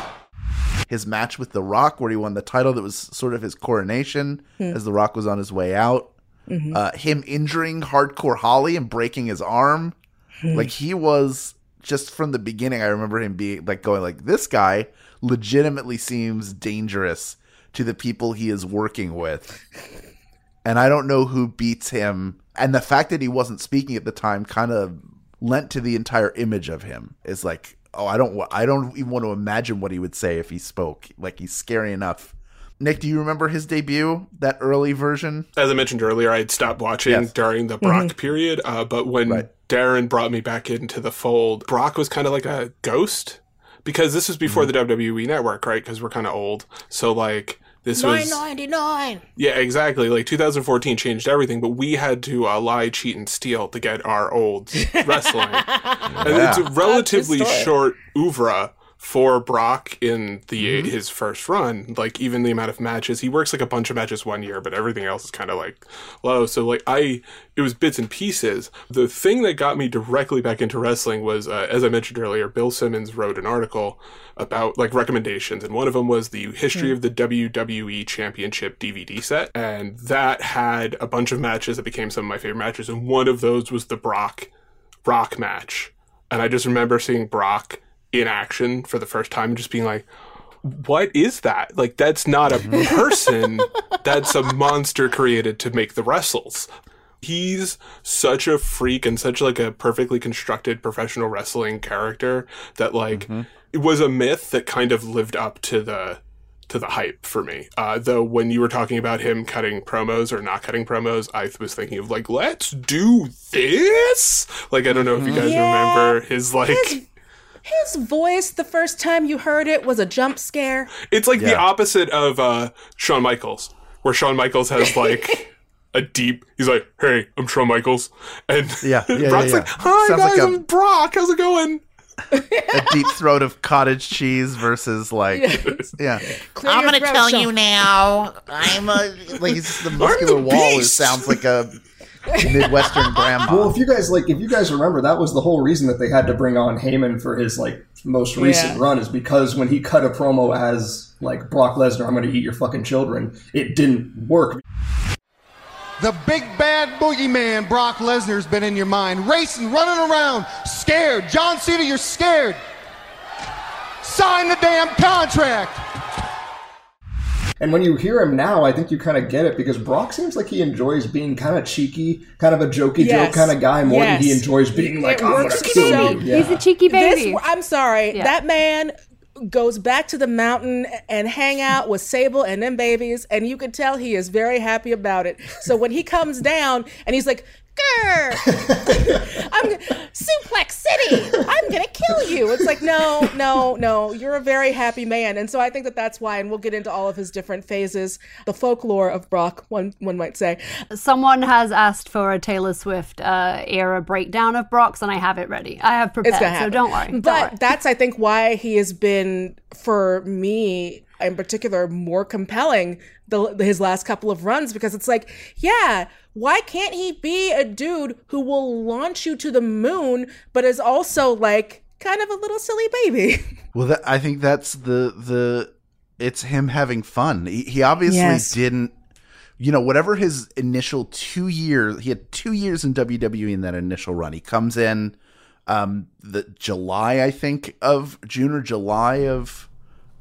His match with The Rock, where he won the title, that was sort of his coronation hmm. as The Rock was on his way out. Mm-hmm. Uh, him injuring Hardcore Holly and breaking his arm. Hmm. Like he was just from the beginning. I remember him being like going like this guy legitimately seems dangerous to the people he is working with. And I don't know who beats him. And the fact that he wasn't speaking at the time kind of lent to the entire image of him. Is like, oh, I don't, I don't even want to imagine what he would say if he spoke. Like he's scary enough. Nick, do you remember his debut? That early version? As I mentioned earlier, I had stopped watching Yes. during the Brock period, uh, but when Right. Darren brought me back into the fold, Brock was kind of like a ghost because this was before the WWE network, right? Because we're kind of old. So, like, this was. ninety nine. Yeah, exactly. Like 2014 changed everything, but we had to uh, lie, cheat, and steal to get our old wrestling. And it's a relatively short oeuvre for Brock in the Mm-hmm. his first run. Like even the amount of matches, he works like a bunch of matches one year, but everything else is kind of like low. So like I, it was bits and pieces. The thing that got me directly back into wrestling was, uh, as I mentioned earlier, Bill Simmons wrote an article about like recommendations, and one of them was the history of the WWE Championship DVD set, and that had a bunch of matches that became some of my favorite matches, and one of those was the Brock Brock match. And I just remember seeing Brock in action for the first time just being like, what is that? Like, that's not a person. that's a monster created to make the wrestles. He's such a freak and such like a perfectly constructed professional wrestling character that like it was a myth that kind of lived up to the to the hype for me. Uh, though when you were talking about him cutting promos or not cutting promos, I was thinking of like, let's do this. Like, I don't know if you guys Yeah. remember his like. His voice the first time you heard it was a jump scare. It's like the opposite of uh, Shawn Michaels, where Shawn Michaels has like a deep. He's like, "Hey, I'm Shawn Michaels," and Yeah, yeah, yeah, Brock's yeah. like, "Hi Sounds guys, like a- I'm Brock. How's it going?" A deep throat of cottage cheese versus like, yeah. Clear I'm gonna throat, tell Shawn. you now. I'm a. Like he's the muscular wall. It beast. sounds like a midwestern grandma. Well, if you guys like, if you guys remember, that was the whole reason that they had to bring on Heyman for his like most recent Yeah. run is because when he cut a promo as like Brock Lesnar, I'm going to eat your fucking children, it didn't work. The big bad boogeyman Brock Lesnar's been in your mind, racing, running around, scared. John Cena, you're scared. Sign the damn contract. And when you hear him now, I think you kind of get it because Brock seems like he enjoys being kind of cheeky, kind of a jokey Yes. joke kind of guy more than he enjoys being like, It I'm going to kill so- you. Yeah. He's a cheeky baby. This, I'm sorry. Yeah. That man goes back to the mountain and hang out with Sable and them babies, and you can tell he is very happy about it. So when he comes down and he's like, I'm Suplex City. I'm gonna kill you. It's like no, no, no. You're a very happy man, and so I think that that's why. And we'll get into all of his different phases, the folklore of Brock. One one might say. Someone has asked for a Taylor Swift uh, era breakdown of Brock's, and I have it ready. I have prepared, so don't worry. don't But worry. that's I think why he has been for me in particular more compelling the his last couple of runs because it's like, yeah, why can't he be a dude who will launch you to the moon, but is also like kind of a little silly baby? Well, that, I think that's the the it's him having fun. He, he obviously Yes. didn't. You know, whatever his initial two years, he had two years in WWE in that initial run. He comes in um the July, I think, of June or July of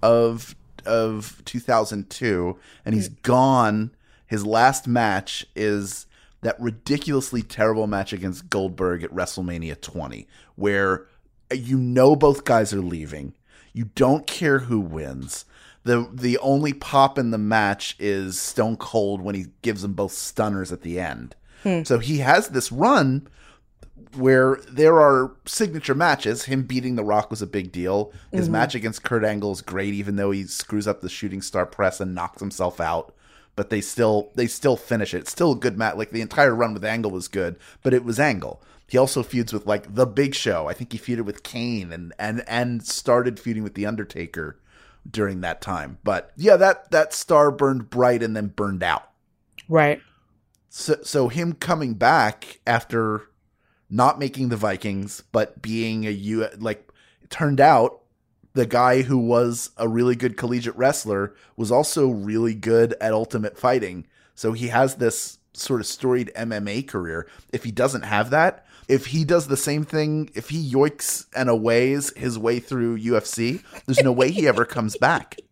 of of 2002 and he's gone. His last match is that ridiculously terrible match against Goldberg at WrestleMania 20 where you know both guys are leaving. You don't care who wins. The the only pop in the match is Stone Cold when he gives them both stunners at the end. Hmm. so he has this run where there are signature matches. Him beating The Rock was a big deal. His Mhm. match against Kurt Angle is great, even though he screws up the shooting star press and knocks himself out. But they still they still finish it. It's still a good match. Like the entire run with Angle was good, but it was Angle. He also feuds with like the Big Show. I think he feuded with Kane and and and started feuding with the Undertaker during that time. But yeah, that that star burned bright and then burned out. Right. So so him coming back after not making the Vikings, but being a U like it turned out the guy who was a really good collegiate wrestler was also really good at ultimate fighting. So he has this sort of storied MMA career. If he doesn't have that, if he does the same thing, if he yoiks and aways his way through UFC, there's no way he ever comes back.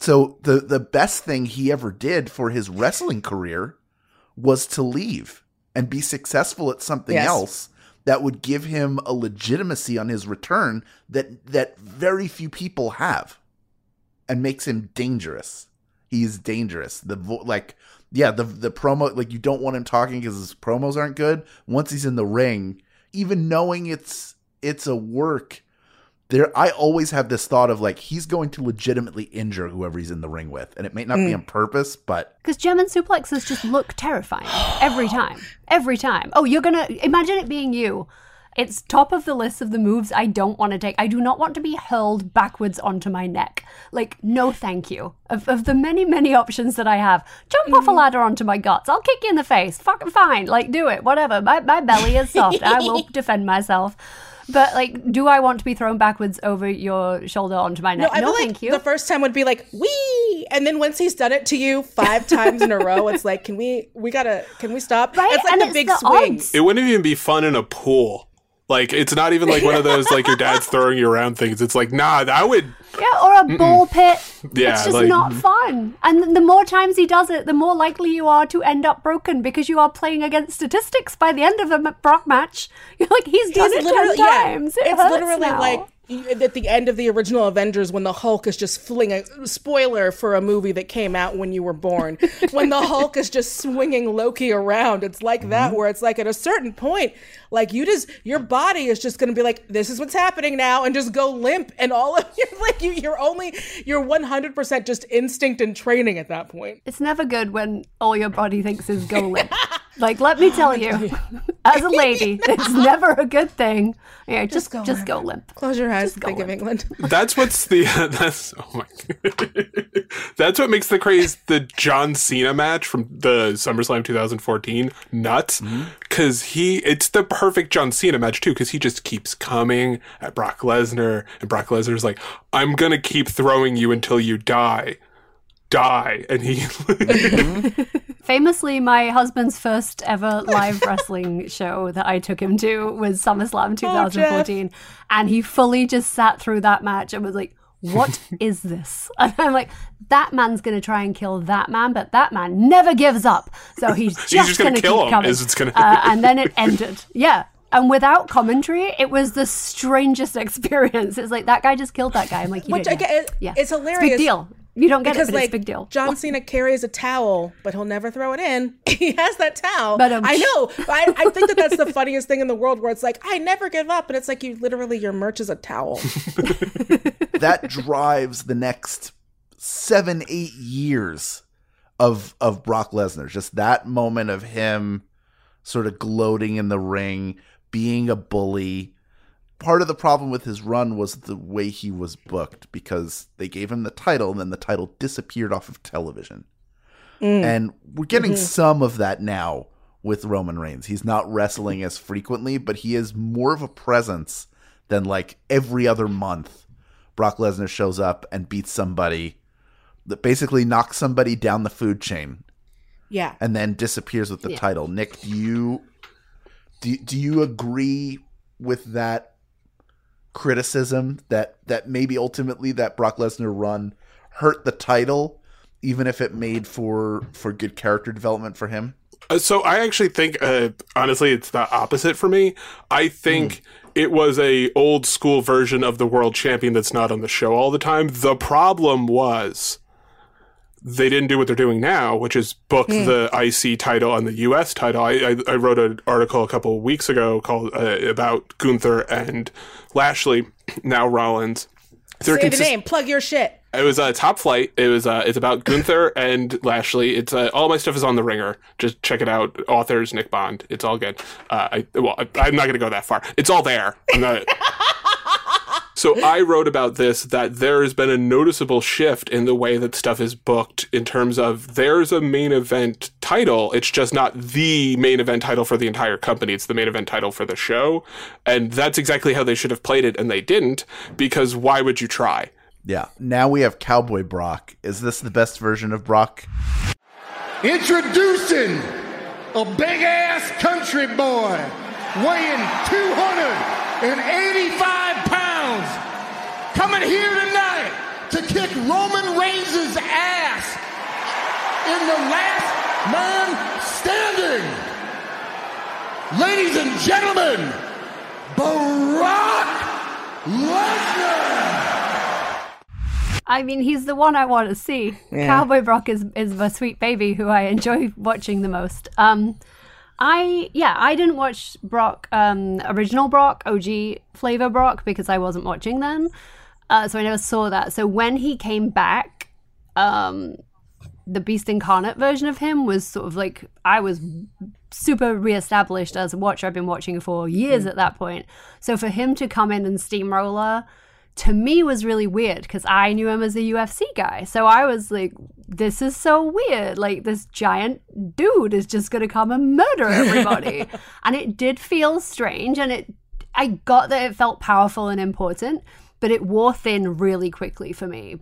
So the the best thing he ever did for his wrestling career was to leave and be successful at something Yes. else that would give him a legitimacy on his return that that very few people have and makes him dangerous. He is dangerous. The vo- like yeah, the the promo like you don't want him talking cuz his promos aren't good. Once he's in the ring, even knowing it's it's a work there I always have this thought of like he's going to legitimately injure whoever he's in the ring with and it may not be Mm. on purpose, but Because German suplexes just look terrifying every time. Every time. Oh, you're gonna imagine it being you. It's top of the list of the moves I don't want to take. I do not want to be hurled backwards onto my neck. Like, no thank you. Of, of the many, many options that I have, jump off a ladder onto my guts. I'll kick you in the face. Fucking fine. Like, do it. Whatever. My, my belly is soft. I will defend myself. But, like, do I want to be thrown backwards over your shoulder onto my neck? No, neck? I feel thank like you. the first time would be like wee, and then once he's done it to you five times in a row, it's like, can we? We gotta. Can we stop? Right, it's like and the it's big the swing. odds. It wouldn't even be fun in a pool. Like it's not even like one of those like your dad's throwing you around things. It's like nah, that would Yeah, or a ball pit. Yeah, it's just like- not fun. And the more times he does it, the more likely you are to end up broken because you are playing against statistics by the end of a m- Brock match. You're like, he's done He's it literally- ten yeah, times. It it's hurts literally now. like at the end of the original Avengers when the Hulk is just flinging spoiler for a movie that came out when you were born. when the Hulk is just swinging Loki around, it's like Mm-hmm. that where it's like at a certain point, like you just your body is just going to be like this is what's happening now and just go limp and all of your like you you're only you're 100% just instinct and training at that point. It's never good when all your body thinks is go limp. like, let me tell you, as a lady, it's never a good thing. Yeah, just go just go limp. Close your eyes, think of England. That's what's the that's oh my God. that's what makes the craze the John Cena match from the SummerSlam 2014 nuts mm-hmm. because he it's the perfect John Cena match too because he just keeps coming at Brock Lesnar and Brock Lesnar's like I'm gonna keep throwing you until you die die and he Famously, my husband's first ever live wrestling show that I took him to was SummerSlam 2014. and he fully just sat through that match and was like, What is this? And I'm like, That man's going to try and kill that man, but that man never gives up. So he's just, just gonna going to kill keep him, coming. is it's gonna- uh, and then it ended. Yeah. And without commentary, it was the strangest experience. It's like that guy just killed that guy. I'm like, you Which I know. get, yeah, it's a hilarious. big deal. You don't get because it, but like it's a big deal. John Cena carries a towel, but he'll never throw it in. he has that towel. But, um, I know. I, I think that that's the funniest thing in the world, where it's like I never give up, and it's like you literally your merch is a towel. that drives the next seven, eight years of of Brock Lesnar. Just that moment of him sort of gloating in the ring, being a bully, part of the problem with his run was the way he was booked because they gave him the title and then the title disappeared off of television. Mm. And we're getting Mhm. some of that now with Roman Reigns. He's not wrestling as frequently, but he is more of a presence than like every other month. Brock Lesnar shows up and beats somebody that basically knocks somebody down the food chain Yeah. and then disappears with the Yeah. title. Nick, do you do, do you agree with that criticism that that maybe ultimately that Brock Lesnar run hurt the title even if it made for for good character development for him? Uh, so I actually think, uh, honestly, it's the opposite for me. I think it was a old school version of the world champion that's not on the show all the time. The problem was they didn't do what they're doing now, which is book Hmm. the IC title and the US title. I, I, I wrote an article a couple of weeks ago called uh, about Gunther and Lashley, now Rollins. They're Say the consist- name. Plug your shit. it was uh, top flight. It was uh, it's about Gunther and Lashley. It's uh, all my stuff is on the Ringer. Just check it out. Authors Nick Bond. It's all good. Uh, I well, I, I'm not gonna go that far. It's all there. I'm not. so I wrote about this that there has been a noticeable shift in the way that stuff is booked in terms of there's a main event title. It's just not the main event title for the entire company. It's the main event title for the show, and that's exactly how they should have played it, and they didn't because why would you try? Yeah. Now we have Cowboy Brock. Is this the best version of Brock? Introducing a big ass country boy weighing 285 pounds coming here tonight to kick Roman Reigns' ass in the last man standing. Ladies and gentlemen, Brock Lesnar. I mean, he's the one I want to see. Yeah. Cowboy Brock is is my sweet baby who I enjoy watching the most. Um, I yeah, I didn't watch Brock, um, original Brock, OG flavor Brock because I wasn't watching then, uh, so I never saw that. So when he came back, um, the Beast Incarnate version of him was sort of like I was super reestablished as a watcher. I've been watching for years at that point. So for him to come in and steamroller to me was really weird because I knew him as a UFC guy. So I was like, this is so weird. Like this giant dude is just gonna come and murder everybody. and it did feel strange and it I got that it felt powerful and important, but it wore thin really quickly for me.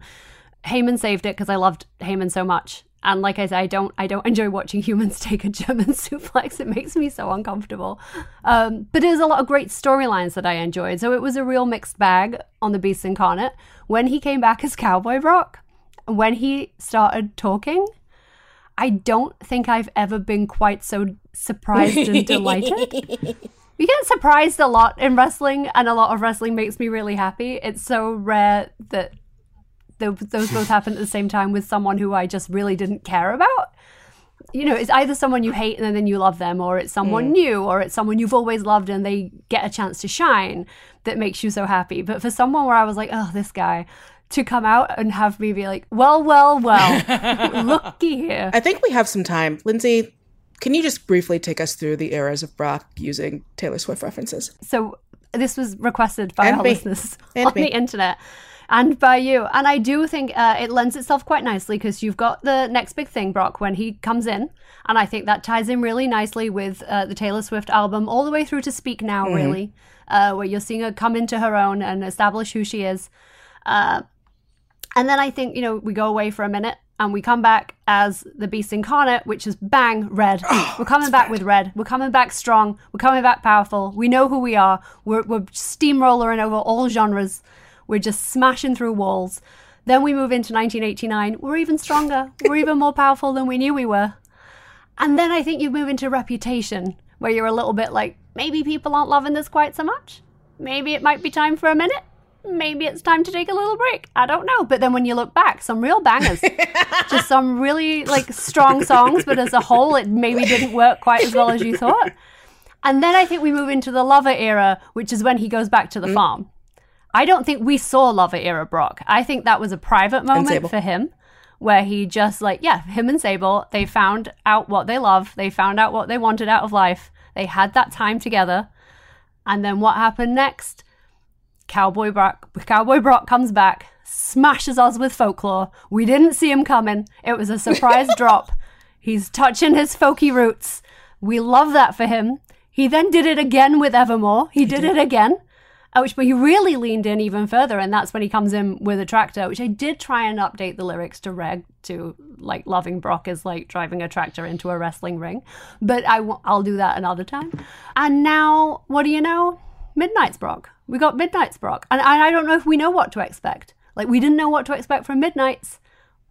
Heyman saved it because I loved Heyman so much. And like I said, I don't I don't enjoy watching humans take a German suplex. It makes me so uncomfortable. Um, but there's a lot of great storylines that I enjoyed. So it was a real mixed bag on the Beast Incarnate. When he came back as Cowboy Brock, when he started talking, I don't think I've ever been quite so surprised and delighted. We get surprised a lot in wrestling, and a lot of wrestling makes me really happy. It's so rare that th- those both happen at the same time with someone who I just really didn't care about. You know, it's either someone you hate and then you love them, or it's someone Mm. new, or it's someone you've always loved and they get a chance to shine that makes you so happy. But for someone where I was like, oh, this guy, to come out and have me be like, well, well, well, looky here. I think we have some time. Lindsey, can you just briefly take us through the eras of Brock using Taylor Swift references? So this was requested by And our me. listeners And on me. the internet and by you. And I do think uh, it lends itself quite nicely because you've got the next big thing, Brock, when he comes in. And I think that ties in really nicely with uh, the Taylor Swift album, all the way through to Speak Now, Mhm. really, uh, where you're seeing her come into her own and establish who she is. Uh, and then I think, you know, we go away for a minute and we come back as the Beast Incarnate, which is bang, red. we're coming back with red. We're coming back strong. We're coming back powerful. We know who we are. We're, we're steamrolling over all genres. We're just smashing through walls. Then we move into 1989. We're even stronger. We're even more powerful than we knew we were. And then I think you move into Reputation, where you're a little bit like, maybe people aren't loving this quite so much. Maybe it might be time for a minute. Maybe it's time to take a little break. I don't know. But then when you look back, some real bangers. Just some really like strong songs, but as a whole, it maybe didn't work quite as well as you thought. And then I think we move into the Lover era, which is when he goes back to the mm. farm. I don't think we saw Lover era Brock. I think that was a private moment for him where he just like, yeah, him and Sable, they found out what they love. They found out what they wanted out of life. They had that time together. And then what happened next? Cowboy Brock, Cowboy Brock comes back, smashes us with folklore. We didn't see him coming. It was a surprise drop. He's touching his folky roots. We love that for him. He then did it again with Evermore. He did it again. Uh, which, but he really leaned in even further, and that's when he comes in with a tractor, which I did try and update the lyrics to reg to like loving Brock is like driving a tractor into a wrestling ring, but I w- I'll do that another time. And now, what do you know? Midnights Brock. We got Midnights Brock, and I, I don't know if we know what to expect. Like we didn't know what to expect from Midnights.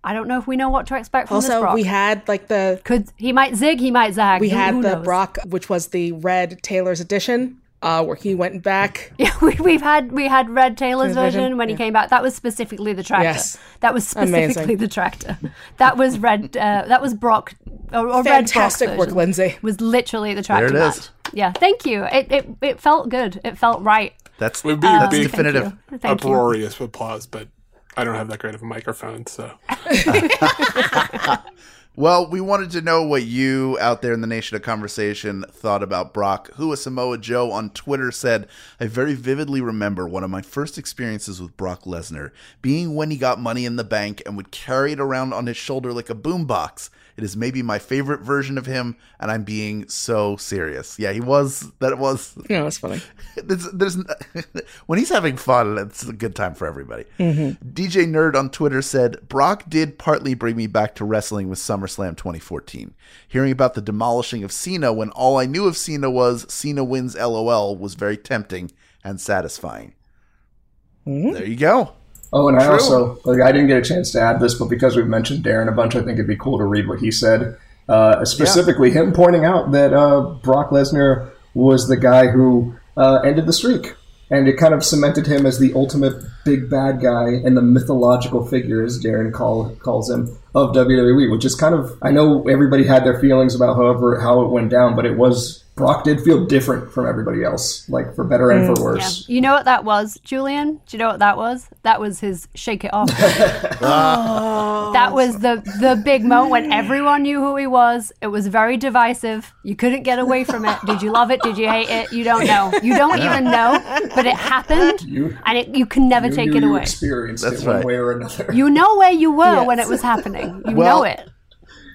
I don't know if we know what to expect from this Also, we had like the could he might zig, he might zag. we Who- had who the knows? Brock, which was the red Taylor's edition, uh, where he went back. Yeah, we, we've had we had Red Taylor's Taylor's version? version when he came back. That was specifically the tractor. Yes. That was specifically Amazing. the tractor. That was Red. Uh, that was Brock. Or, or Fantastic Red Brock's work. Lindsey. Was literally the tractor There it is. match. Yeah, thank you. It, it it felt good. It felt right. That's Would be Um, big, Definitive. Thank you. uproarious applause, but I don't have that great of a microphone, so Well, we wanted to know what you out there in the nation of conversation thought about Brock. Who a Samoa Joe on Twitter said, I very vividly remember one of my first experiences with Brock Lesnar being when he got money in the bank and would carry it around on his shoulder like a boombox. It is maybe my favorite version of him, and I'm being so serious. Yeah, he was. That it was. Yeah, that's funny. There's, there's when he's having fun, it's a good time for everybody. Mhm. DJ Nerd on Twitter said Brock did partly bring me back to wrestling with SummerSlam 2014. Hearing about the demolishing of Cena when all I knew of Cena was Cena wins LOL was very tempting and satisfying. There you go. Oh, and I also like I didn't get a chance to add this, but because we've mentioned Darren a bunch, I think it'd be cool to read what he said. Uh, specifically, him pointing out that uh, Brock Lesnar was the guy who uh, ended the streak, and it kind of cemented him as the ultimate big bad guy and the mythological figure, as Darren call, calls him, of WWE. Which is kind of I know everybody had their feelings about however how it went down, but it was Brock did feel different from everybody else, like for better and for mm, worse. Yeah. You know what that was, Julian? Do you know what that was? That was his shake it off. Oh. That was the the big moment when everyone knew who he was. It was very divisive. You couldn't get away from it. Did you love it? Did you hate it? You don't know. You don't Yeah. even know. But it happened, You- and it, you can never You take knew it you away. experienced That's it one way or another. You know where you were when it was happening. You Well- know it.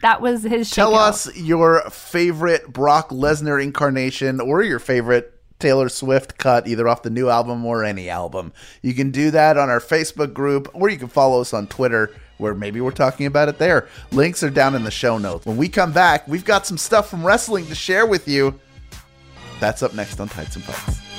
That was his. Tell off. us your favorite Brock Lesnar incarnation or your favorite Taylor Swift cut, either off the new album or any album. You can do that on our Facebook group, or you can follow us on Twitter, where maybe we're talking about it there. Links are down in the show notes. When we come back, we've got some stuff from wrestling to share with you. That's up next on Tights and Fights.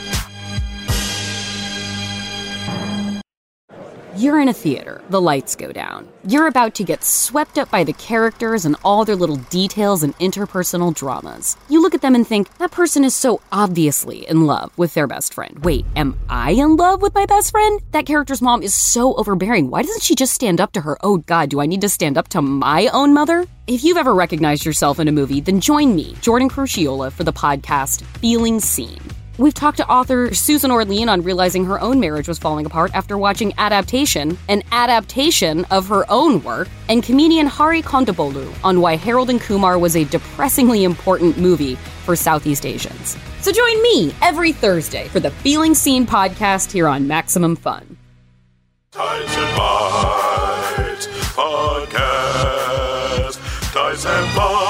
You're in a theater, the lights go down. You're about to get swept up by the characters and all their little details and interpersonal dramas. You look at them and think, that person is so obviously in love with their best friend. Wait, am I in love with my best friend? That character's mom is so overbearing. Why doesn't she just stand up to her? Oh god, do I need to stand up to my own mother? If you've ever recognized yourself in a movie, then join me, Jordan Crucchiola, for the podcast Feeling Seen. We've talked to author Susan Orlean on realizing her own marriage was falling apart after watching Adaptation, an adaptation of her own work, and comedian Hari Kondabolu on why Harold and Kumar was a depressingly important movie for Southeast Asians. So join me every Thursday for the Feeling Seen podcast here on Maximum Fun. Tights and Bites Podcast. Tights and Bites.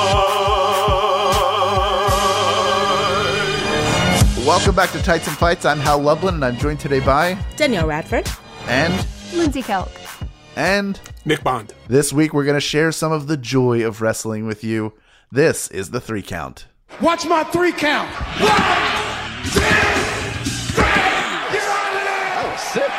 Welcome back to Tights and Fights. I'm Hal Lublin, and I'm joined today by Danielle Radford. and Lindsey Kelk. and Nick Bond. This week we're going to share some of the joy of wrestling with you. This is the three count. Watch my three count. one two three oh,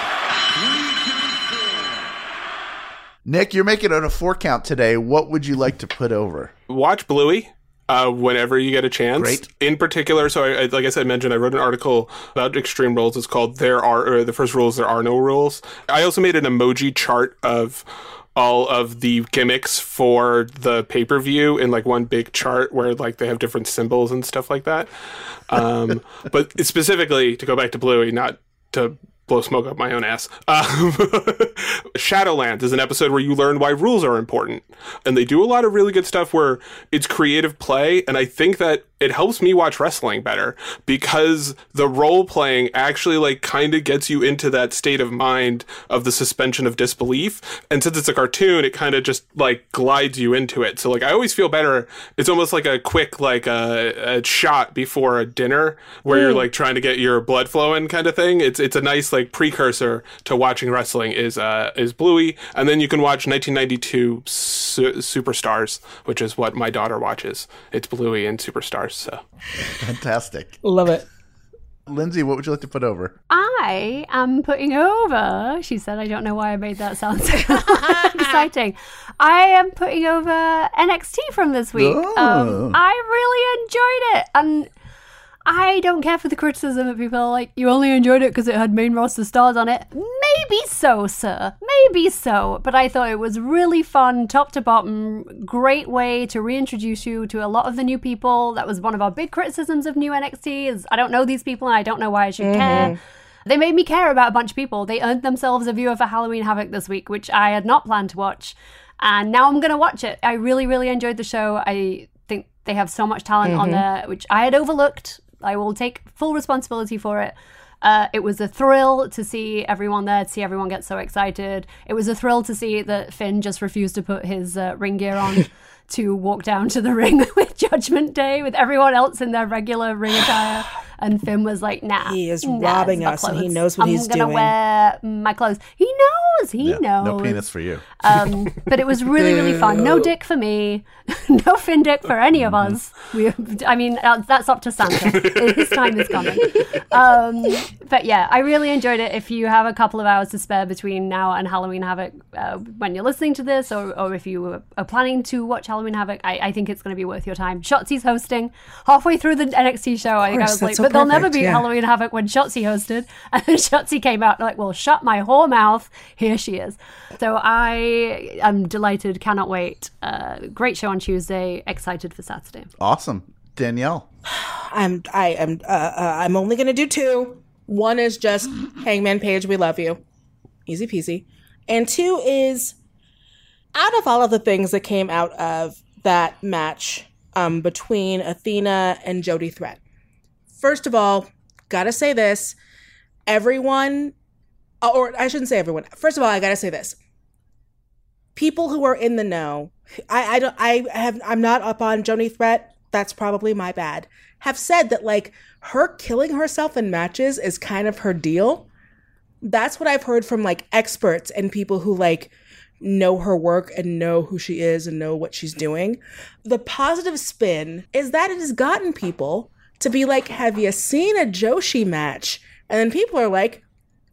Nick, you're making it a four count today. What would you like to put over? Watch Bluey. Uh, whenever you get a chance. Great. In particular, so I, I, like I said, mentioned, I wrote an article about extreme rules. It's called "There Are." Or the first Rules: there are no rules. I also made an emoji chart of all of the gimmicks for the pay per view in like one big chart where like they have different symbols and stuff like that. Um, but specifically to go back to Bluey, not to blow smoke up my own ass. Um, Shadowlands is an episode where you learn why rules are important. And they do a lot of really good stuff where it's creative play. And I think that it helps me watch wrestling better because the role playing actually like kind of gets you into that state of mind of the suspension of disbelief. And since it's a cartoon, it kind of just like glides you into it. So like I always feel better. It's almost like a quick like a, a shot before a dinner where you're Mm. like trying to get your blood flowing kind of thing. It's it's a nice like precursor to watching wrestling is uh is Bluey, and then you can watch 1992 su- Superstars, which is what my daughter watches. It's Bluey and Superstars. So Fantastic. Love it. Lindsey, what would you like to put over? I am putting over, she said. I don't know why I made that sound so exciting. I am putting over NXT from this week. Oh. Um, I really enjoyed it. And I don't care for the criticism that people like, you only enjoyed it because it had main roster stars on it. Maybe so, sir. Maybe so. But I thought it was really fun, top to bottom. Great way to reintroduce you to a lot of the new people. That was one of our big criticisms of new NXT is I don't know these people and I don't know why I should care. They made me care about a bunch of people. They earned themselves a viewer for Halloween Havoc this week, which I had not planned to watch. And now I'm going to watch it. I really, really enjoyed the show. I think they have so much talent on Mhm. there, which I had overlooked. I will take full responsibility for it. Uh, it was a thrill to see everyone there, to see everyone get so excited. It was a thrill to see that Finn just refused to put his uh, ring gear on to walk down to the ring with Judgment Day with everyone else in their regular ring attire. And Finn was like, nah. He is nah, robbing it's my us and he knows what I'm he's gonna doing." wear my clothes. He knows. He Yeah, knows. No penis for you. Um, but it was really, really fun. No dick for me. no Finn dick for any of us. We, I mean, uh, that's up to Santa. His time is coming. Um, but yeah, I really enjoyed it. If you have a couple of hours to spare between now and Halloween Havoc, uh, when you're listening to this, or, or if you are planning to watch Halloween Havoc, I, I think it's going to be worth your time. Shotzi's hosting. Halfway through the NXT show, I think I was like, that's so but they'll never perfect, be yeah. Halloween Havoc when Shotzi hosted. And then Shotzi came out like, well, shut my whore mouth. Here she is. So I am delighted, cannot wait. Uh, great show on Tuesday. Excited for Saturday. Awesome. Danielle. I'm I am uh, uh, I'm only gonna do two. One is just Hangman Page, we love you, easy peasy, and two is out of all of the things that came out of that match um, between Athena and Jody Threat. First of all, gotta say this: everyone, uh, or I shouldn't say everyone. First of all, I gotta say this: people who are in the know. I, I don't I have I'm not up on Jody Threat. That's probably my bad. Have said that like her killing herself in matches is kind of her deal. That's what I've heard from like experts and people who like know her work and know who she is and know what she's doing. The positive spin is that it has gotten people to be like, "Have you seen a Joshi match?" And then people are like,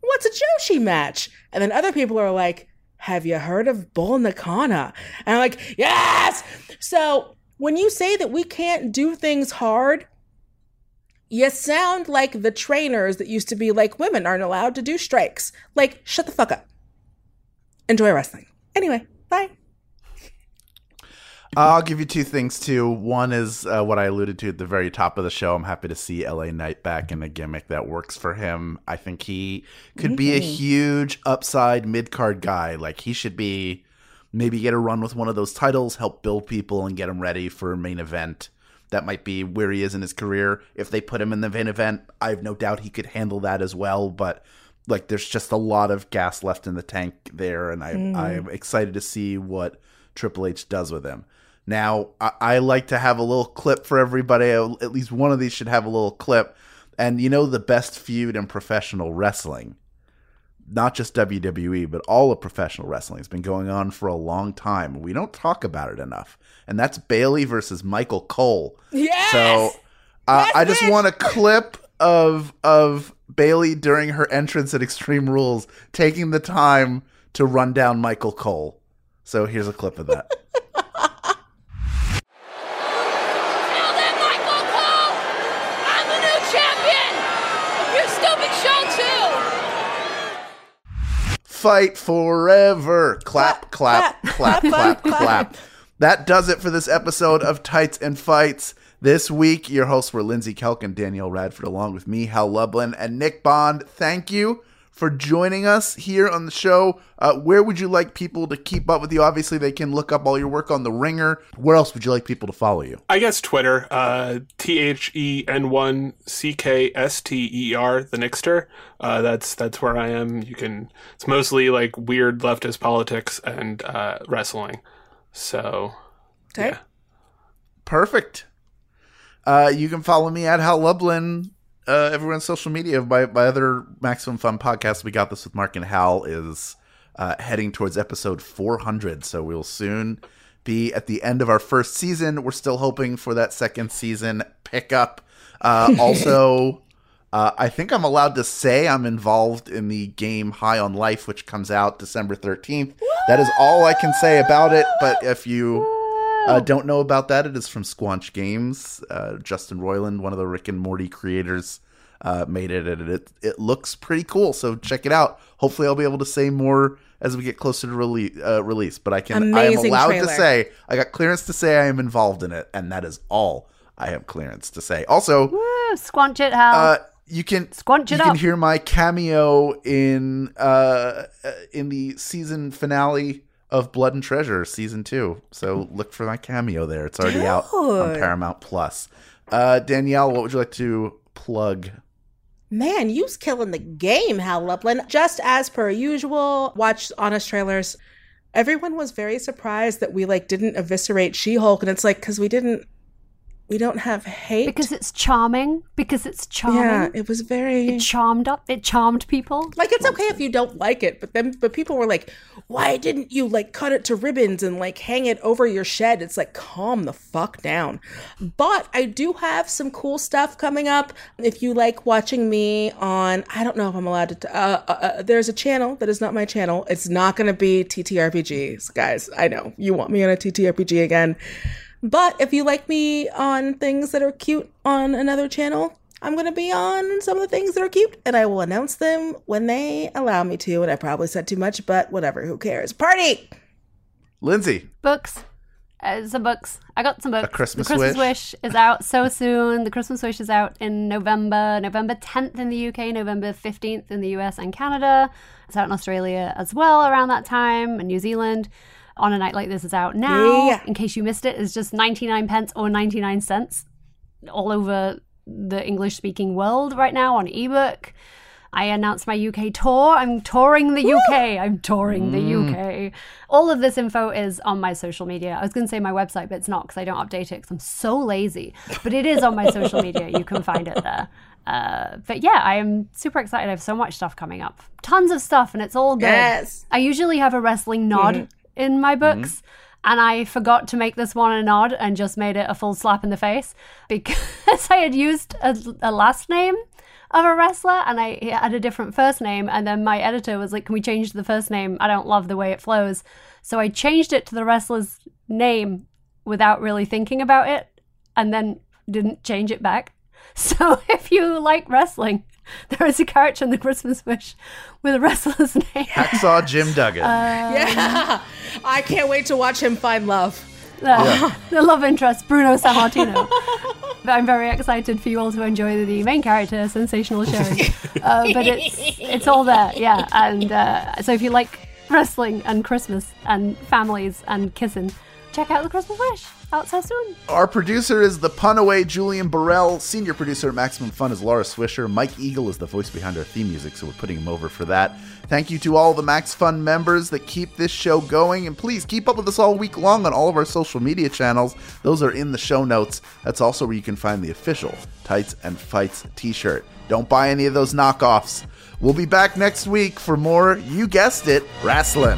"What's a Joshi match?" And then other people are like, have you heard of Bull Nakano? And I'm like, yes! So when you say that we can't do things hard, you sound like the trainers that used to be like, women aren't allowed to do strikes. Like, shut the fuck up. Enjoy wrestling. Anyway. I'll give you two things too. One is uh, what I alluded to at the very top of the show. I'm happy to see LA Knight back in a gimmick that works for him. I think he could be a huge upside mid card guy. Like he should be maybe get a run with one of those titles, help build people and get him ready for a main event. That might be where he is in his career. If they put him in the main event, I have no doubt he could handle that as well. But like, there's just a lot of gas left in the tank there, and I Mm. I'm excited to see what Triple H does with him. Now, I, I like to have a little clip for everybody. At least one of these should have a little clip. And you know, the best feud in professional wrestling, not just WWE, but all of professional wrestling, has been going on for a long time. We don't talk about it enough. And that's Bayley versus Michael Cole. Yes! So uh, I just want a clip of of Bayley during her entrance at Extreme Rules taking the time to run down Michael Cole. So here's a clip of that. Michael Cole! I'm the new champion! You're stupid show too! Fight forever. Clap, clap, clap, clap, clap. That does it for this episode of Tights and Fights. This week, your hosts were Lindsey Kelk and Danielle Radford, along with me, Hal Lublin, and Nick Bond. Thank you for joining us here on the show. Uh, where would you like people to keep up with you? Obviously, they can look up all your work on The Ringer. Where else would you like people to follow you? I guess Twitter, uh, T H E N one C K S T E R, the Nixter. Uh, that's that's where I am. You can. It's mostly like weird leftist politics and uh, wrestling. So, Okay. yeah. Perfect. Uh, you can follow me at Hal Lublin. Uh, everyone social media. My, my other Maximum Fun podcast, We Got This with Mark and Hal, is uh, heading towards episode 400. So we'll soon be at the end of our first season. We're still hoping for that second season pickup. Uh, also, uh, I think I'm allowed to say I'm involved in the game High on Life, which comes out December 13th. That is all I can say about it. But if you uh, don't know about that, it is from Squanch Games. Uh, Justin Roiland, one of the Rick and Morty creators, uh, made it, and it it looks pretty cool. So check it out. Hopefully, I'll be able to say more as we get closer to release. Uh, release, but I can. Amazing I am allowed to say I got clearance to say I am involved in it, and that is all I have clearance to say. Also, Woo, squanch it, Hal. uh, you can Squanch it you it can hear my cameo in uh, uh, in the season finale of Blood and Treasure season two. So look for my cameo there. It's already out on Paramount Plus. Uh, Danielle, what would you like to plug? Man, you's killing the game, Hal Lublin. Just as per usual, watch honest trailers. Everyone was very surprised that we like didn't eviscerate She-Hulk, and it's like because we didn't, we don't have hate. because it's charming. Because it's charming. yeah, it was very It charmed up. It charmed people. like it's okay if you don't like it, but then but people were like, why didn't you like cut it to ribbons and like hang it over your shed? It's like calm the fuck down. But I do have some cool stuff coming up. If you like watching me on, I don't know if I'm allowed to. T- uh, uh, uh, there's a channel that is not my channel. It's not going to be TTRPGs, guys. I know you want me on a TTRPG again. But if you like me on things that are cute on another channel, I'm going to be on some of the things that are cute and I will announce them when they allow me to. And I probably said too much, but whatever. Who cares? Party! Lindsey, Books. Uh, some books. I got some books. Christmas the Christmas Wish. Wish is out so soon. The Christmas Wish is out in November, November 10th in the UK, November 15th in the US and Canada. It's out in Australia as well around that time, and New Zealand. On a night like this is out now. Yeah. In case you missed it, it's just 99 pence or 99 cents all over the English speaking world right now on ebook. I announced my UK tour. I'm touring the UK. I'm touring the UK. All of this info is on my social media. I was going to say my website, but it's not because I don't update it because I'm so lazy. But it is on my social media. You can find it there. Uh, but yeah, I am super excited. I have so much stuff coming up. Tons of stuff, and it's all good. Yes. I usually have a wrestling nod in my mm-hmm. books. And I forgot to make this one a nod and just made it a full slap in the face because I had used a, a last name of a wrestler and I had a different first name. And then my editor was like, Can we change the first name? I don't love the way it flows. So I changed it to the wrestler's name without really thinking about it and then didn't change it back. So if you like wrestling, there is a character in the Christmas Wish with a wrestler's name. Hacksaw Jim Duggan. Yeah. I can't wait to watch him find love. the, the love interest, Bruno Sammartino. but I'm very excited for you all to enjoy the main character, Sensational Sherri. Uh, but it's it's all there, yeah. And uh, so if you like wrestling and Christmas and families and kissing, check out the Christmas Wish. Out so soon. Our producer is the pun away Julian Burrell. Senior producer at Maximum Fun is Laura Swisher. Mike Eagle is the voice behind our theme music, so we're putting him over for that. Thank you to all the Max Fun members that keep this show going, and please keep up with us all week long on all of our social media channels. Those are in the show notes. That's also where you can find the official Tights and Fights t-shirt. Don't buy any of those knockoffs. We'll be back next week for more, you guessed it, wrestling.